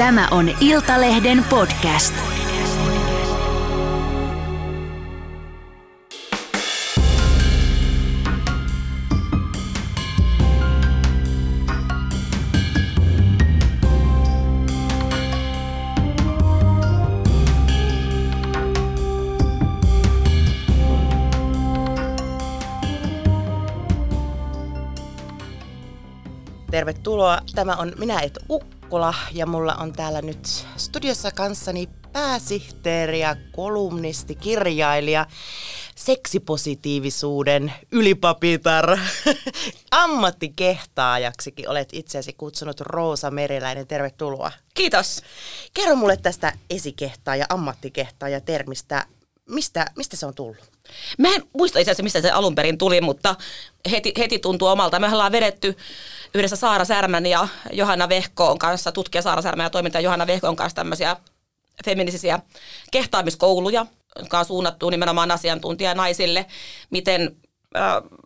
Tämä on Iltalehden podcast. Tervetuloa. Tämä on Minä et Ukkola ja mulla on täällä nyt studiossa kanssani pääsihteeri ja kolumnisti, kirjailija, seksipositiivisuuden ylipapitar, ammattikehtaajaksikin olet itseäsi kutsunut Roosa Meriläinen. Tervetuloa. Kiitos. Kerro mulle tästä esikehtaaja, ammattikehtaaja termistä. Mistä, mistä se on tullut? Mä en muista itse asiassa, mistä se alun perin tuli, mutta heti, heti tuntuu omalta. Me ollaan vedetty yhdessä Saara Särmän ja Johanna Vehkoon kanssa, tutkija Saara Särmän ja toimittaja Johanna Vehkoon kanssa tämmöisiä feminisisiä kehtaamiskouluja, jotka on suunnattu nimenomaan asiantuntijanaisille, miten äh,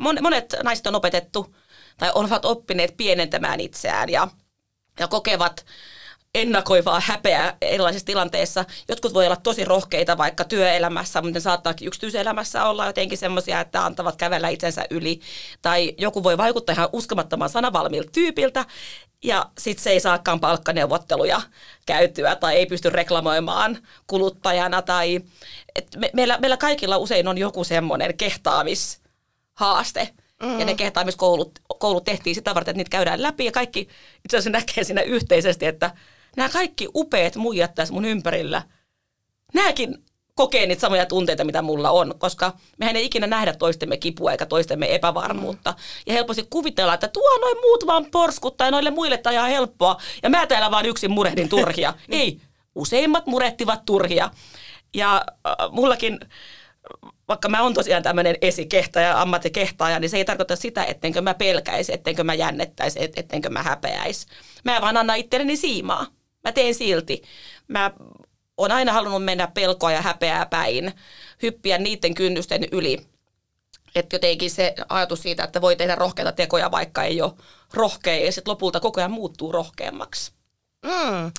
monet naiset on opetettu tai ovat oppineet pienentämään itseään ja, ja kokevat ennakoivaa häpeää erilaisissa tilanteissa. Jotkut voi olla tosi rohkeita vaikka työelämässä, mutta ne saattaakin yksityiselämässä olla jotenkin semmoisia, että antavat kävellä itsensä yli. Tai joku voi vaikuttaa ihan uskomattoman sanavalmiilta tyypiltä, ja sitten se ei saakaan palkkaneuvotteluja käytyä tai ei pysty reklamoimaan kuluttajana. Tai, me, meillä, meillä kaikilla usein on joku semmoinen kehtaamishaaste. Mm. Ja ne kehtaamiskoulut koulut tehtiin sitä varten, että niitä käydään läpi ja kaikki itse asiassa näkee siinä yhteisesti, että nämä kaikki upeat muijat tässä mun ympärillä, nämäkin kokee niitä samoja tunteita, mitä mulla on, koska mehän ei ikinä nähdä toistemme kipua eikä toistemme epävarmuutta. Ja helposti kuvitella, että tuo noin muut vaan porskuttaa ja noille muille tämä ihan helppoa. Ja mä täällä vaan yksin murehdin turhia. ei, useimmat murehtivat turhia. Ja äh, mullakin, vaikka mä oon tosiaan tämmöinen esikehtaaja, ammattikehtaaja, niin se ei tarkoita sitä, ettenkö mä pelkäisi, ettenkö mä jännettäisi, ettenkö mä häpeäisi. Mä vaan annan itselleni siimaa. Mä teen silti. Mä oon aina halunnut mennä pelkoa ja häpeää päin, hyppiä niiden kynnysten yli. Että jotenkin se ajatus siitä, että voi tehdä rohkeita tekoja, vaikka ei ole rohkea, ja sitten lopulta koko ajan muuttuu rohkeammaksi. Mm,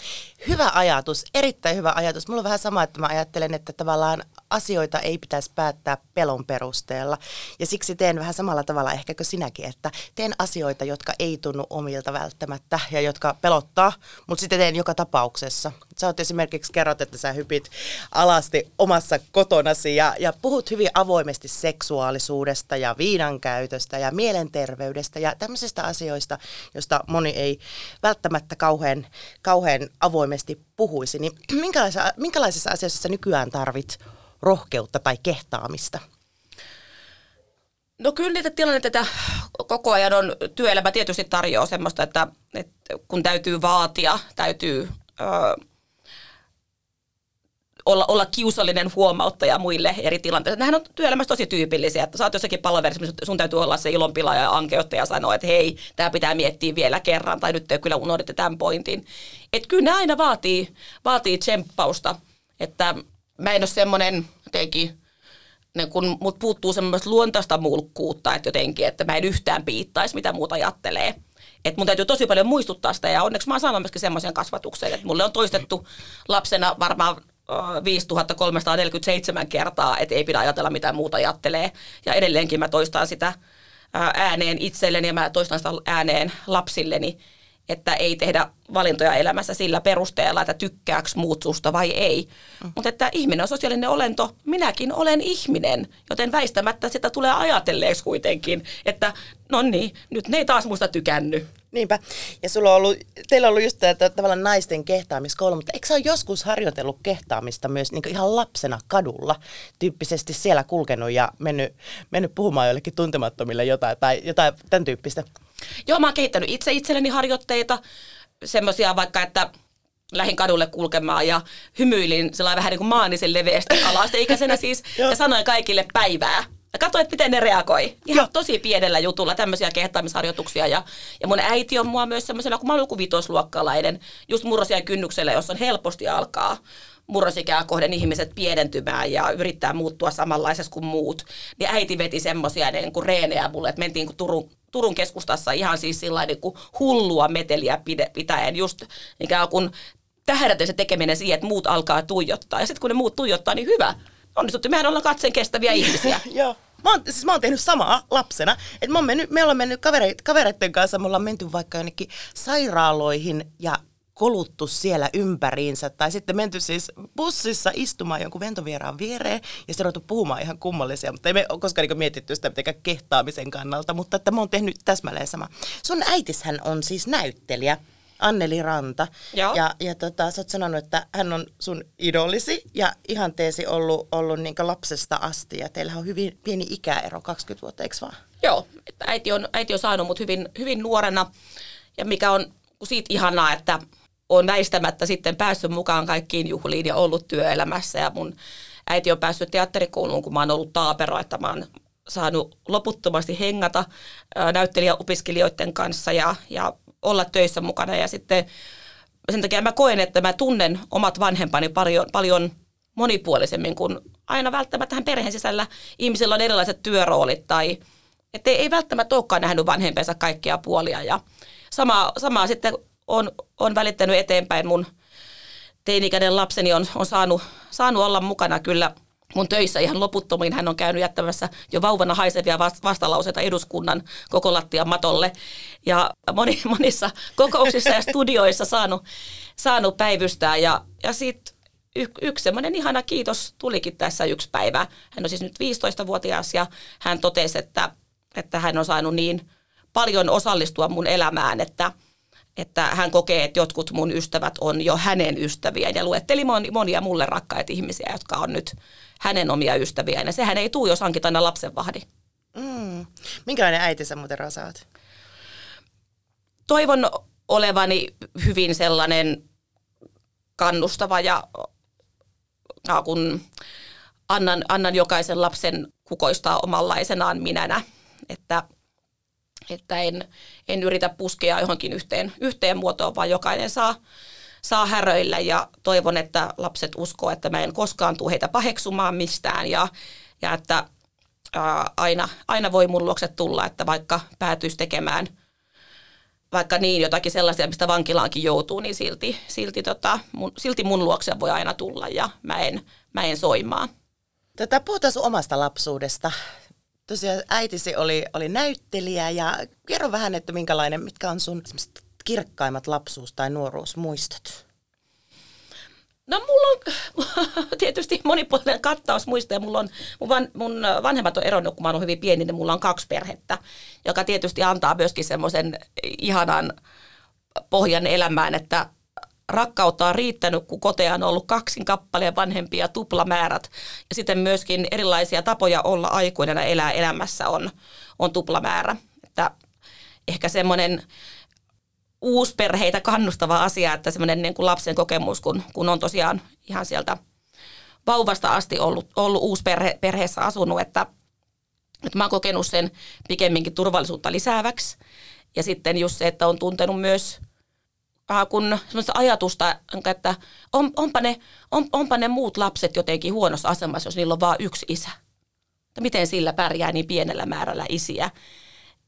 hyvä ajatus, erittäin hyvä ajatus. Mulla on vähän sama, että mä ajattelen, että tavallaan asioita ei pitäisi päättää pelon perusteella. Ja siksi teen vähän samalla tavalla ehkä kuin sinäkin, että teen asioita, jotka ei tunnu omilta välttämättä ja jotka pelottaa, mutta sitten teen joka tapauksessa. Sä oot esimerkiksi kerrot, että sä hypit alasti omassa kotonasi ja, ja puhut hyvin avoimesti seksuaalisuudesta ja viinan käytöstä ja mielenterveydestä ja tämmöisistä asioista, joista moni ei välttämättä kauhean, kauhean avoimesti puhuisi. Niin minkälaisessa, minkälaisessa asiassa sä nykyään tarvit rohkeutta tai kehtaamista? No kyllä niitä tilanteita koko ajan on, työelämä tietysti tarjoaa semmoista, että, että kun täytyy vaatia, täytyy ö, olla, olla kiusallinen huomauttaja muille eri tilanteissa. Nämähän on työelämässä tosi tyypillisiä, että oot jossakin palaverissa, sun täytyy olla se ilonpila ja ankeuttaja ja sanoa, että hei, tämä pitää miettiä vielä kerran, tai nyt te kyllä unohditte tämän pointin. Että kyllä ne aina vaatii, vaatii tsemppausta, että mä en ole semmoinen jotenkin, niin kun mut puuttuu semmoista luontaista mulkkuutta, että jotenkin, että mä en yhtään piittaisi, mitä muuta ajattelee. Että mun täytyy tosi paljon muistuttaa sitä ja onneksi mä oon saanut myöskin semmoisen kasvatuksen, että mulle on toistettu lapsena varmaan 5347 kertaa, että ei pidä ajatella mitä muuta ajattelee. Ja edelleenkin mä toistan sitä ääneen itselleni ja mä toistan sitä ääneen lapsilleni että ei tehdä valintoja elämässä sillä perusteella, että tykkääks muut susta vai ei. Mm. Mutta että ihminen on sosiaalinen olento, minäkin olen ihminen, joten väistämättä sitä tulee ajatelleeksi kuitenkin, että no niin, nyt ne ei taas musta tykännyt. Niinpä. Ja sulla on ollut, teillä on ollut just tämä tavallaan naisten kehtaamiskoulu, mutta eikö sä ole joskus harjoitellut kehtaamista myös niin ihan lapsena kadulla, tyyppisesti siellä kulkenut ja mennyt, mennyt puhumaan jollekin tuntemattomille jotain tai jotain tämän tyyppistä? Joo, mä oon kehittänyt itse itselleni harjoitteita, semmoisia vaikka, että lähin kadulle kulkemaan ja hymyilin sellainen vähän niin kuin maanisen leveästi ikäisenä siis ja sanoin kaikille päivää. Ja katsoin, että miten ne reagoi. Ihan tosi pienellä jutulla tämmöisiä kehtaamisharjoituksia. Ja, ja mun äiti on mua myös semmoisella, kun mä olen joku vitosluokkalainen, just murrosia kynnyksellä, jossa on helposti alkaa murrosikää kohden ihmiset pienentymään ja yrittää muuttua samanlaisessa kuin muut, niin äiti veti semmoisia niin kuin reenejä mulle, että mentiin kuin Turun, Turun keskustassa ihan siis sillä niin kuin hullua meteliä pitäen, just ikään kuin tähdäten se tekeminen siihen, että muut alkaa tuijottaa. Ja sitten kun ne muut tuijottaa, niin hyvä. Onnistuttu, mehän ollaan katseen kestäviä ihmisiä. Joo. Mä oon, siis mä oon tehnyt samaa lapsena. Et mä oon mennyt, me ollaan mennyt kavereit, kavereiden kanssa, me ollaan menty vaikka jonnekin sairaaloihin ja koluttu siellä ympäriinsä. Tai sitten menty siis bussissa istumaan jonkun ventovieraan viereen ja sitten ruvettu puhumaan ihan kummallisia. Mutta ei me ole koskaan niin mietitty sitä mitenkään kehtaamisen kannalta, mutta että mä oon tehnyt täsmälleen sama. Sun äitishän on siis näyttelijä. Anneli Ranta. Joo. Ja, ja tota, sä oot sanonut, että hän on sun idolisi ja ihan teesi ollut, ollut niin lapsesta asti. Ja teillä on hyvin pieni ikäero, 20 vuotta, eikö vaan? Joo, että äiti on, äiti on saanut mut hyvin, hyvin nuorena ja mikä on siitä ihanaa, että on väistämättä sitten päässyt mukaan kaikkiin juhliin ja ollut työelämässä. Ja mun äiti on päässyt teatterikouluun, kun mä oon ollut taapero, että mä oon saanut loputtomasti hengata näyttelijäopiskelijoiden kanssa ja, ja olla töissä mukana. Ja sitten sen takia mä koen, että mä tunnen omat vanhempani paljon, paljon monipuolisemmin kuin aina välttämättä tähän perheen sisällä ihmisillä on erilaiset työroolit tai että ei, välttämättä olekaan nähnyt vanhempensa kaikkia puolia. Ja sama, sama sitten on, on välittänyt eteenpäin mun teinikäinen lapseni on, on saanut, saanut olla mukana kyllä mun töissä ihan loputtomiin. Hän on käynyt jättämässä jo vauvana haisevia vastalauseita eduskunnan koko lattian matolle. Ja moni, monissa kokouksissa ja studioissa saanut, saanut päivystää. Ja, ja sitten y, yksi semmoinen ihana kiitos tulikin tässä yksi päivä. Hän on siis nyt 15-vuotias ja hän totesi, että, että hän on saanut niin paljon osallistua mun elämään, että – että hän kokee, että jotkut mun ystävät on jo hänen ystäviä ja luetteli monia mulle rakkaita ihmisiä, jotka on nyt hänen omia ystäviä. Ja sehän ei tule, jos hankit aina lapsenvahdi. Mm. Minkälainen äiti sä muuten rasaat? Toivon olevani hyvin sellainen kannustava ja, ja kun annan, annan jokaisen lapsen kukoistaa omanlaisenaan minänä, että että en, en yritä puskea johonkin yhteen, yhteen muotoon, vaan jokainen saa, saa häröillä. Ja toivon, että lapset uskoo, että mä en koskaan tule heitä paheksumaan mistään. Ja, ja että ää, aina, aina voi mun luokse tulla, että vaikka päätyisi tekemään vaikka niin jotakin sellaisia, mistä vankilaankin joutuu, niin silti, silti, tota, mun, silti mun luokse voi aina tulla. Ja mä en, mä en soimaan. Tätä puhutaan sun omasta lapsuudesta tosiaan äitisi oli, oli näyttelijä ja kerro vähän, että minkälainen, mitkä on sun kirkkaimmat lapsuus- tai nuoruusmuistot? No mulla on tietysti monipuolinen kattaus muista ja mulla on, mun, van, mun vanhemmat on eronnut, kun mä oon hyvin pieni, niin mulla on kaksi perhettä, joka tietysti antaa myöskin semmoisen ihanan pohjan elämään, että rakkautta on riittänyt, kun koteja on ollut kaksin kappaleen vanhempia tuplamäärät. Ja sitten myöskin erilaisia tapoja olla aikuinen ja elää elämässä on, on tuplamäärä. Että ehkä semmoinen uusperheitä kannustava asia, että semmoinen niin kuin lapsen kokemus, kun, kun on tosiaan ihan sieltä vauvasta asti ollut, ollut uusperheessä asunut, että, että mä oon kokenut sen pikemminkin turvallisuutta lisääväksi. Ja sitten just se, että on tuntenut myös äh, kun semmoista ajatusta, että on, onpa, ne, on, onpa ne muut lapset jotenkin huonossa asemassa, jos niillä on vain yksi isä. Että miten sillä pärjää niin pienellä määrällä isiä.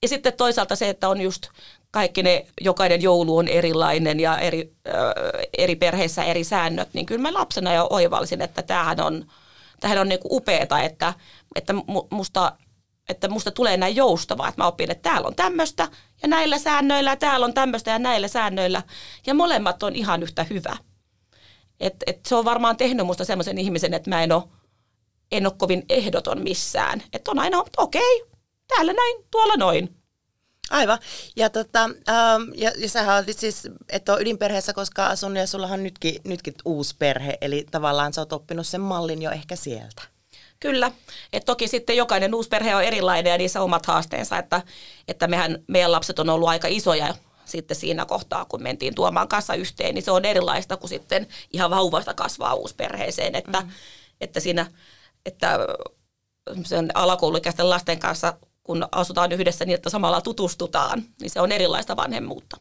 Ja sitten toisaalta se, että on just kaikki ne, jokainen joulu on erilainen ja eri, äh, eri perheissä eri säännöt, niin kyllä mä lapsena jo oivalsin, että tämähän on, tämähän on niinku upeeta, että, että musta että musta tulee näin joustavaa, että mä opin, että täällä on tämmöistä ja näillä säännöillä ja täällä on tämmöistä ja näillä säännöillä ja molemmat on ihan yhtä hyvä. Et, et se on varmaan tehnyt musta semmoisen ihmisen, että mä en ole, en kovin ehdoton missään. Että on aina, että okei, täällä näin, tuolla noin. Aivan. Ja, tota, ähm, ja, ja sähän olit siis, et ole ydinperheessä koskaan asunut ja sullahan nytkin, nytkin uusi perhe, eli tavallaan sä oot oppinut sen mallin jo ehkä sieltä. Kyllä. Et toki sitten jokainen uusi perhe on erilainen ja niissä omat haasteensa, että, että mehän, meidän lapset on ollut aika isoja sitten siinä kohtaa, kun mentiin tuomaan kanssa yhteen, niin se on erilaista kuin sitten ihan vauvasta kasvaa uusperheeseen, että, mm. että siinä, että sen alakouluikäisten lasten kanssa, kun asutaan yhdessä niin, että samalla tutustutaan, niin se on erilaista vanhemmuutta.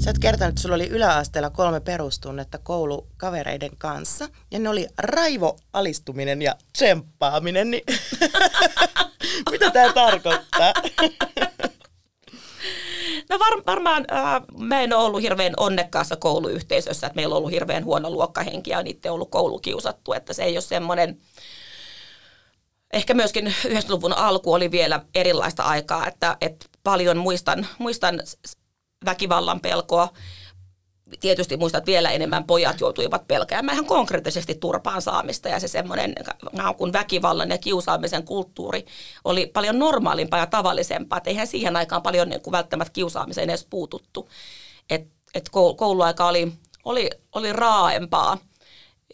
Sä oot kertonut, että sulla oli yläasteella kolme perustunnetta koulukavereiden kanssa. Ja ne oli raivo, alistuminen ja tsemppaaminen. Niin Mitä tämä tarkoittaa? No var, varmaan äh, mä en ole ollut hirveän onnekkaassa kouluyhteisössä, että meillä on ollut hirveän huono luokkahenki ja on itse ollut koulukiusattu, että se ei ole semmoinen, ehkä myöskin 90-luvun alku oli vielä erilaista aikaa, että, että paljon muistan, muistan väkivallan pelkoa. Tietysti muistat vielä enemmän pojat joutuivat pelkäämään ihan konkreettisesti turpaan saamista ja se semmoinen kun väkivallan ja kiusaamisen kulttuuri oli paljon normaalimpaa ja tavallisempaa. Että eihän siihen aikaan paljon niin kuin välttämättä kiusaamiseen edes puututtu. Et, et kouluaika oli, oli, oli raaempaa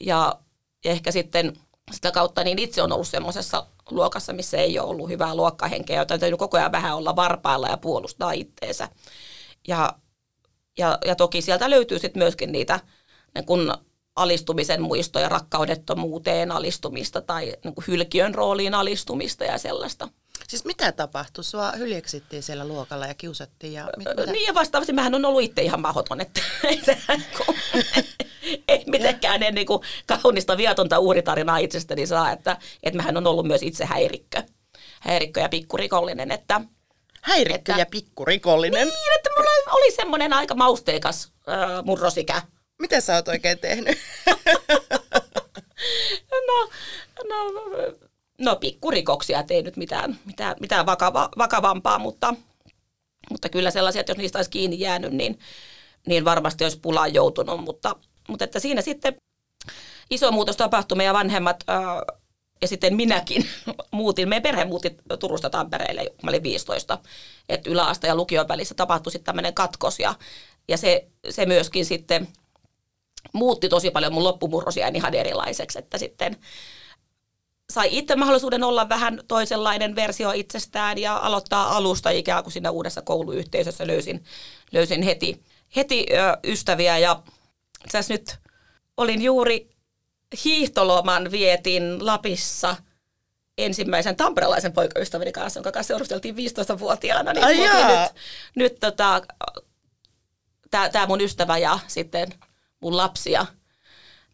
ja, ja ehkä sitten sitä kautta niin itse on ollut semmoisessa luokassa, missä ei ole ollut hyvää luokkahenkeä, joten täytyy koko ajan vähän olla varpailla ja puolustaa itteensä. Ja, ja, ja toki sieltä löytyy sitten myöskin niitä niin kun alistumisen muistoja, rakkaudettomuuteen alistumista tai niin hylkiön rooliin alistumista ja sellaista. Siis mitä tapahtui? Sua hyljeksittiin siellä luokalla ja kiusattiin? Ja mit, mitä? Niin ja vastaavasti mähän on ollut itse ihan mahdoton, että ei mitenkään en niin kuin kaunista viatonta uhritarinaa itsestäni saa, että, että mähän on ollut myös itse häirikkö, häirikkö ja pikkurikollinen, että Häirikkö että, ja pikkurikollinen. Niin, että mulla oli semmoinen aika mausteikas äh, murrosikä. Mitä sä oot oikein tehnyt? no, no, no pikkurikoksia, ei nyt mitään, mitään, mitään vakava, vakavampaa, mutta, mutta kyllä sellaisia, että jos niistä olisi kiinni jäänyt, niin, niin varmasti olisi pulaan joutunut, mutta, mutta että siinä sitten iso muutos tapahtui. Meidän vanhemmat äh, ja sitten minäkin muutin, meidän perhe muutti Turusta Tampereelle, kun mä olin 15. Että yläaste ja lukion välissä tapahtui sitten tämmöinen katkos ja, ja se, se myöskin sitten muutti tosi paljon mun loppumurrosia ihan erilaiseksi, että sitten sai itse mahdollisuuden olla vähän toisenlainen versio itsestään ja aloittaa alusta ikään kuin siinä uudessa kouluyhteisössä löysin, löysin heti, heti ystäviä ja tässä nyt olin juuri hiihtoloman vietin Lapissa ensimmäisen tamperelaisen poikaystäväni kanssa, jonka kanssa seurusteltiin 15-vuotiaana. Niin Ai nyt, nyt tota, tämä mun ystävä ja sitten mun lapsi ja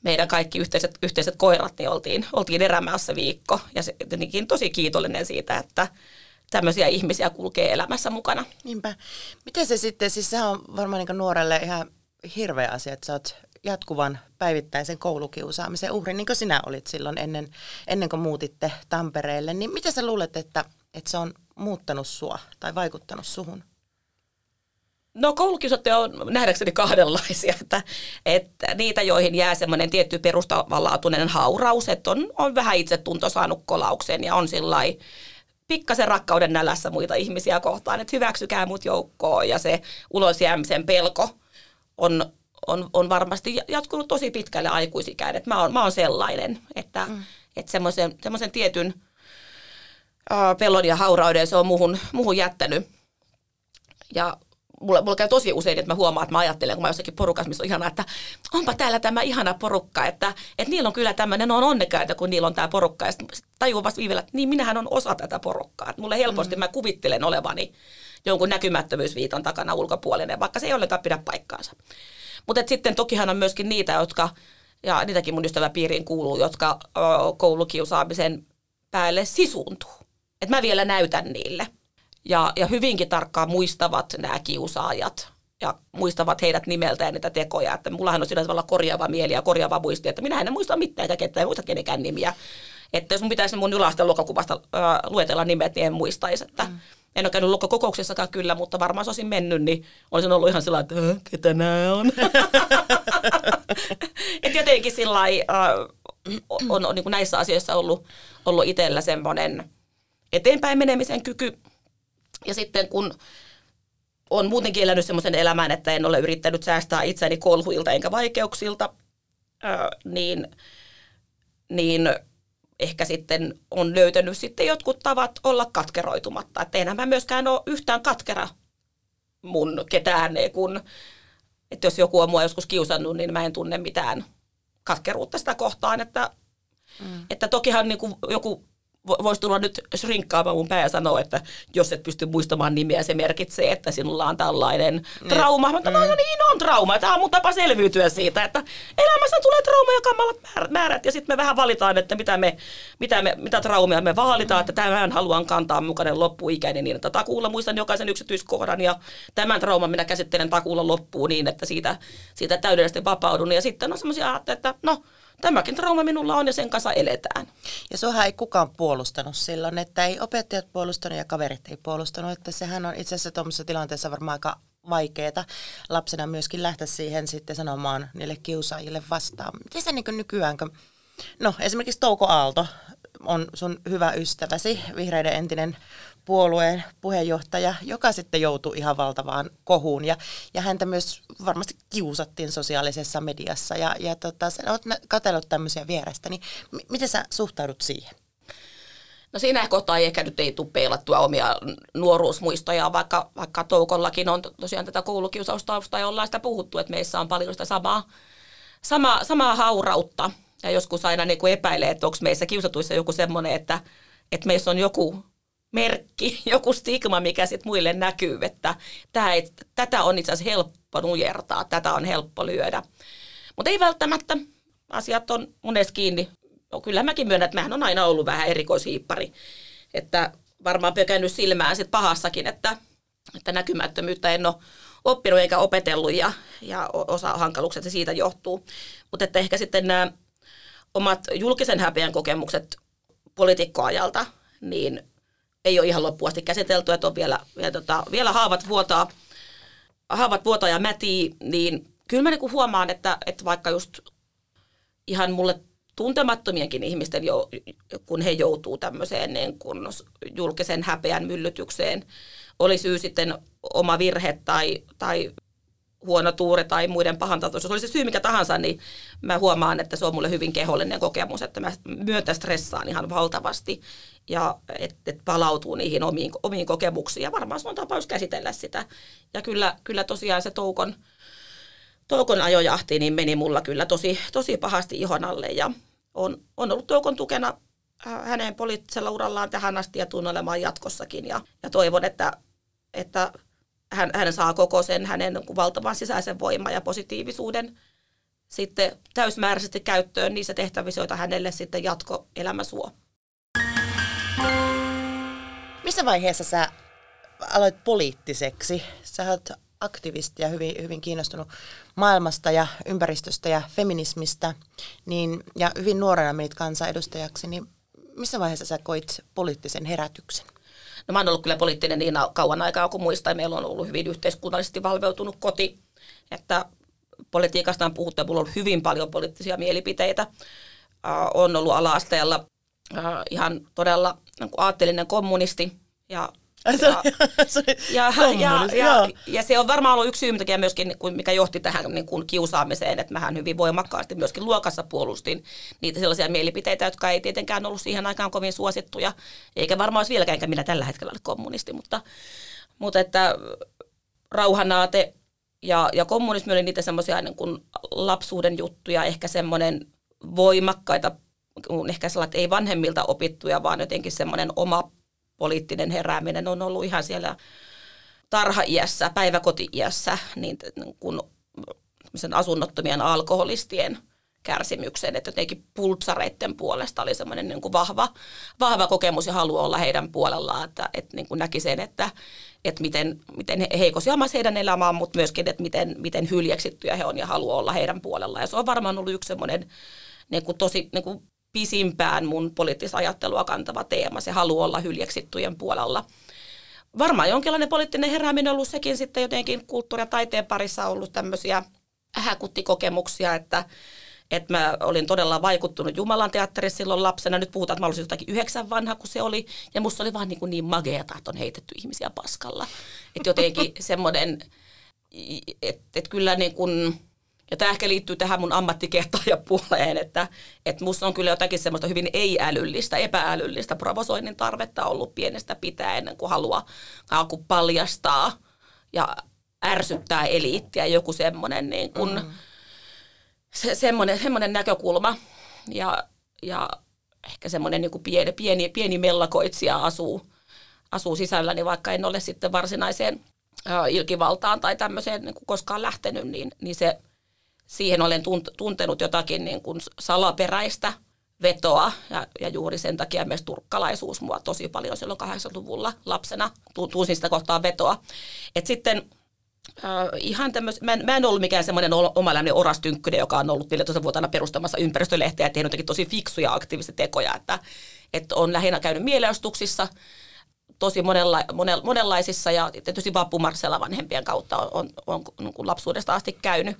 meidän kaikki yhteiset, yhteiset koirat, niin oltiin, oltiin erämässä viikko. Ja se, jotenkin tosi kiitollinen siitä, että tämmöisiä ihmisiä kulkee elämässä mukana. Niinpä. Miten se sitten, siis se on varmaan niin nuorelle ihan hirveä asia, että sä oot jatkuvan päivittäisen koulukiusaamisen uhri, niin kuin sinä olit silloin ennen, ennen kuin muutitte Tampereelle. Niin mitä sä luulet, että, että se on muuttanut sua tai vaikuttanut suhun? No koulukiusattuja on nähdäkseni kahdenlaisia, että, että niitä, joihin jää semmoinen tietty perustavanlaatuinen hauraus, että on, on vähän itsetunto saanut kolauksen ja on sillä pikkasen rakkauden nälässä muita ihmisiä kohtaan, että hyväksykää mut joukkoon ja se ulosjäämisen pelko on on, on varmasti jatkunut tosi pitkälle aikuisikään. Että mä, oon, mä oon sellainen, että, mm. että semmoisen, semmoisen tietyn uh, pelon ja haurauden se on muhun, muhun jättänyt. Ja mulla, mulla käy tosi usein, että mä huomaan, että mä ajattelen, kun mä jossakin porukassa, missä on ihanaa, että onpa täällä tämä ihana porukka, että, että niillä on kyllä tämmöinen, ne on onnekkaita, kun niillä on tämä porukka. Ja sitten tajuu vasta viivellä, että niin minähän on osa tätä porukkaa. Että mulle helposti mm. mä kuvittelen olevani jonkun näkymättömyysviiton takana ulkopuolinen, vaikka se ei ollenkaan pidä paikkaansa. Mutta sitten tokihan on myöskin niitä, jotka, ja niitäkin mun ystäväpiiriin kuuluu, jotka ö, koulukiusaamisen päälle sisuuntuu. Että mä vielä näytän niille. Ja, ja hyvinkin tarkkaan muistavat nämä kiusaajat ja muistavat heidät nimeltä ja niitä tekoja. Että mullahan on sillä tavalla korjaava mieli ja korjaava muisti, että minä en muista mitään eikä ketään, en muista kenenkään nimiä. Että jos mun pitäisi mun yläasteen luokkakuvasta äh, luetella nimet, niin en muistaisi. Että mm. En ole käynyt luokkakokouksessakaan kyllä, mutta varmaan se olisin mennyt, niin olisin ollut ihan sellainen, että ketä nämä on. Et jotenkin sillä äh, on, on niin kuin näissä asioissa ollut, ollut itsellä semmoinen eteenpäin menemisen kyky. Ja sitten kun on muutenkin elänyt semmoisen elämän, että en ole yrittänyt säästää itseäni kolhuilta enkä vaikeuksilta, äh, niin, niin ehkä sitten on löytänyt sitten jotkut tavat olla katkeroitumatta. Että enhän mä myöskään ole yhtään katkera mun ketään, kun että jos joku on mua joskus kiusannut, niin mä en tunne mitään katkeruutta sitä kohtaan. Että, mm. että tokihan niin kuin joku voisi tulla nyt shrinkkaamaan mun pää ja sanoa, että jos et pysty muistamaan nimeä, se merkitsee, että sinulla on tällainen mm. trauma. Mutta mm. no niin on trauma. Tämä on mun tapa selviytyä siitä, että elämässä tulee trauma ja kamalat määrät. Ja sitten me vähän valitaan, että mitä, me, mitä, me, mitä traumia me vaalitaan, mm. että tämän haluan kantaa mukainen loppuikäinen niin, että takuulla muistan jokaisen yksityiskohdan ja tämän trauman minä käsittelen takuulla loppuun niin, että siitä, siitä täydellisesti vapaudun. Ja sitten on semmoisia, että no, tämäkin trauma minulla on ja sen kanssa eletään. Ja suohan ei kukaan puolustanut silloin, että ei opettajat puolustanut ja kaverit ei puolustanut, että sehän on itse asiassa tuommoisessa tilanteessa varmaan aika vaikeaa lapsena myöskin lähteä siihen sitten sanomaan niille kiusaajille vastaan. Miten se niin nykyään, kun, no esimerkiksi Touko Aalto on sun hyvä ystäväsi, vihreiden entinen puolueen puheenjohtaja, joka sitten joutui ihan valtavaan kohuun. Ja, ja häntä myös varmasti kiusattiin sosiaalisessa mediassa. Ja, ja tota, sä oot katsellut tämmöisiä vierestä, niin m- miten sä suhtaudut siihen? No siinä kohtaa ei ehkä nyt ei tule peilattua omia nuoruusmuistoja, vaikka, vaikka Toukollakin on tosiaan tätä koulukiusaustaustaa ja ollaan sitä puhuttu, että meissä on paljon sitä samaa, sama, samaa haurautta. Ja joskus aina niin kuin epäilee, että onko meissä kiusatuissa joku semmoinen, että, että meissä on joku merkki, joku stigma, mikä sitten muille näkyy, että tää ei, tätä on itse asiassa helppo nujertaa, tätä on helppo lyödä. Mutta ei välttämättä. Asiat on monesti kiinni. No, kyllä mäkin myönnän, että mähän on aina ollut vähän erikoishiippari. Että varmaan pökännyt silmään sit pahassakin, että, että näkymättömyyttä en ole oppinut eikä opetellut ja, ja osa hankaluukset se siitä johtuu. Mutta että ehkä sitten nämä omat julkisen häpeän kokemukset poliitikkoajalta, niin ei ole ihan loppuasti käsitelty, että on vielä, vielä, tota, vielä haavat vuotaa, haavat vuotaa ja mätii, niin kyllä mä niinku huomaan, että, että vaikka just ihan mulle tuntemattomienkin ihmisten, jo, kun he joutuu tämmöiseen niin kun julkisen häpeän myllytykseen, oli syy sitten oma virhe tai, tai huono tuuri tai muiden pahantahtoisuus, oli se syy mikä tahansa, niin mä huomaan, että se on mulle hyvin kehollinen kokemus, että mä myötä stressaan ihan valtavasti ja että et palautuu niihin omiin, omiin kokemuksiin ja varmaan se on tapaus käsitellä sitä. Ja kyllä, kyllä tosiaan se Toukon, Toukon ajojahti niin meni mulla kyllä tosi, tosi pahasti ihon alle ja on, on ollut Toukon tukena äh, hänen poliittisella urallaan tähän asti ja tunnen olemaan jatkossakin ja, ja toivon, että, että hän, hän saa koko sen hänen valtavan sisäisen voiman ja positiivisuuden sitten täysmääräisesti käyttöön niissä tehtävissä, joita hänelle sitten jatkoelämä suo. Missä vaiheessa sä aloit poliittiseksi? Sä oot aktivisti ja hyvin, hyvin kiinnostunut maailmasta ja ympäristöstä ja feminismistä, niin, ja hyvin nuorena menit kansanedustajaksi, niin missä vaiheessa sä koit poliittisen herätyksen? No mä oon ollut kyllä poliittinen niin kauan aikaa kuin muista, meillä on ollut hyvin yhteiskunnallisesti valveutunut koti, että politiikasta on puhuttu ja mulla on hyvin paljon poliittisia mielipiteitä. Uh, on ollut ala-asteella uh, ihan todella niin aatteellinen kommunisti ja ja, ja, ja, ja, ja, se on varmaan ollut yksi syy, mikä, myöskin, mikä johti tähän niin kuin kiusaamiseen, että mähän hyvin voimakkaasti myöskin luokassa puolustin niitä sellaisia mielipiteitä, jotka ei tietenkään ollut siihen aikaan kovin suosittuja, eikä varmaan olisi vieläkään, enkä minä tällä hetkellä ole kommunisti, mutta, mutta että rauhanaate ja, ja kommunismi oli niitä semmoisia niin kuin lapsuuden juttuja, ehkä semmoinen voimakkaita, ehkä sellainen, ei vanhemmilta opittuja, vaan jotenkin semmoinen oma poliittinen herääminen on ollut ihan siellä tarha-iässä, päiväkoti-iässä, niin kun sen asunnottomien alkoholistien kärsimyksen, että jotenkin pultsareiden puolesta oli semmoinen niin kuin vahva, vahva kokemus ja halu olla heidän puolellaan, että, että niin kuin näki sen, että, että miten, miten heikossa jamassa heidän elämään, mutta myöskin, että miten, miten hyljeksittyjä he on ja haluaa olla heidän puolellaan. Ja se on varmaan ollut yksi semmoinen niin kuin tosi niin kuin pisimpään mun poliittista ajattelua kantava teema, se halu olla hyljeksittujen puolella. Varmaan jonkinlainen poliittinen herääminen ollut sekin sitten jotenkin kulttuuri- ja taiteen parissa ollut tämmöisiä häkuttikokemuksia, että, että mä olin todella vaikuttunut Jumalan teatterissa silloin lapsena. Nyt puhutaan, että mä olisin jotakin yhdeksän vanha, kun se oli. Ja musta oli vaan niin, niin mageeta, että on heitetty ihmisiä paskalla. Että jotenkin semmoinen, että, että kyllä niin kuin, ja tämä ehkä liittyy tähän mun ammattikehtoajapuoleen, että, että musta on kyllä jotakin semmoista hyvin ei-älyllistä, epäälyllistä provosoinnin tarvetta ollut pienestä pitäen, kun haluaa alku paljastaa ja ärsyttää eliittiä, joku semmoinen niin kun, mm. se, semmoinen, semmoinen näkökulma. Ja, ja ehkä semmoinen niin kuin pieni, pieni, pieni mellakoitsija asuu, asuu sisälläni, niin vaikka en ole sitten varsinaiseen ilkivaltaan tai tämmöiseen niin kuin koskaan lähtenyt, niin, niin se, siihen olen tuntenut jotakin niin kuin salaperäistä vetoa ja, ja juuri sen takia myös turkkalaisuus mua tosi paljon silloin 80-luvulla lapsena tunsin sitä kohtaa vetoa. Et sitten äh, ihan tämmöis, mä, en, mä en ollut mikään semmoinen omaläinen orastynkkynen, joka on ollut 14-vuotiaana perustamassa ympäristölehteä ja tehnyt tosi fiksuja aktiivisia tekoja, että, että on lähinnä käynyt mielenostuksissa – tosi monenla, monel, monenlaisissa ja tietysti Vappumarsella vanhempien kautta on, on, on, on lapsuudesta asti käynyt.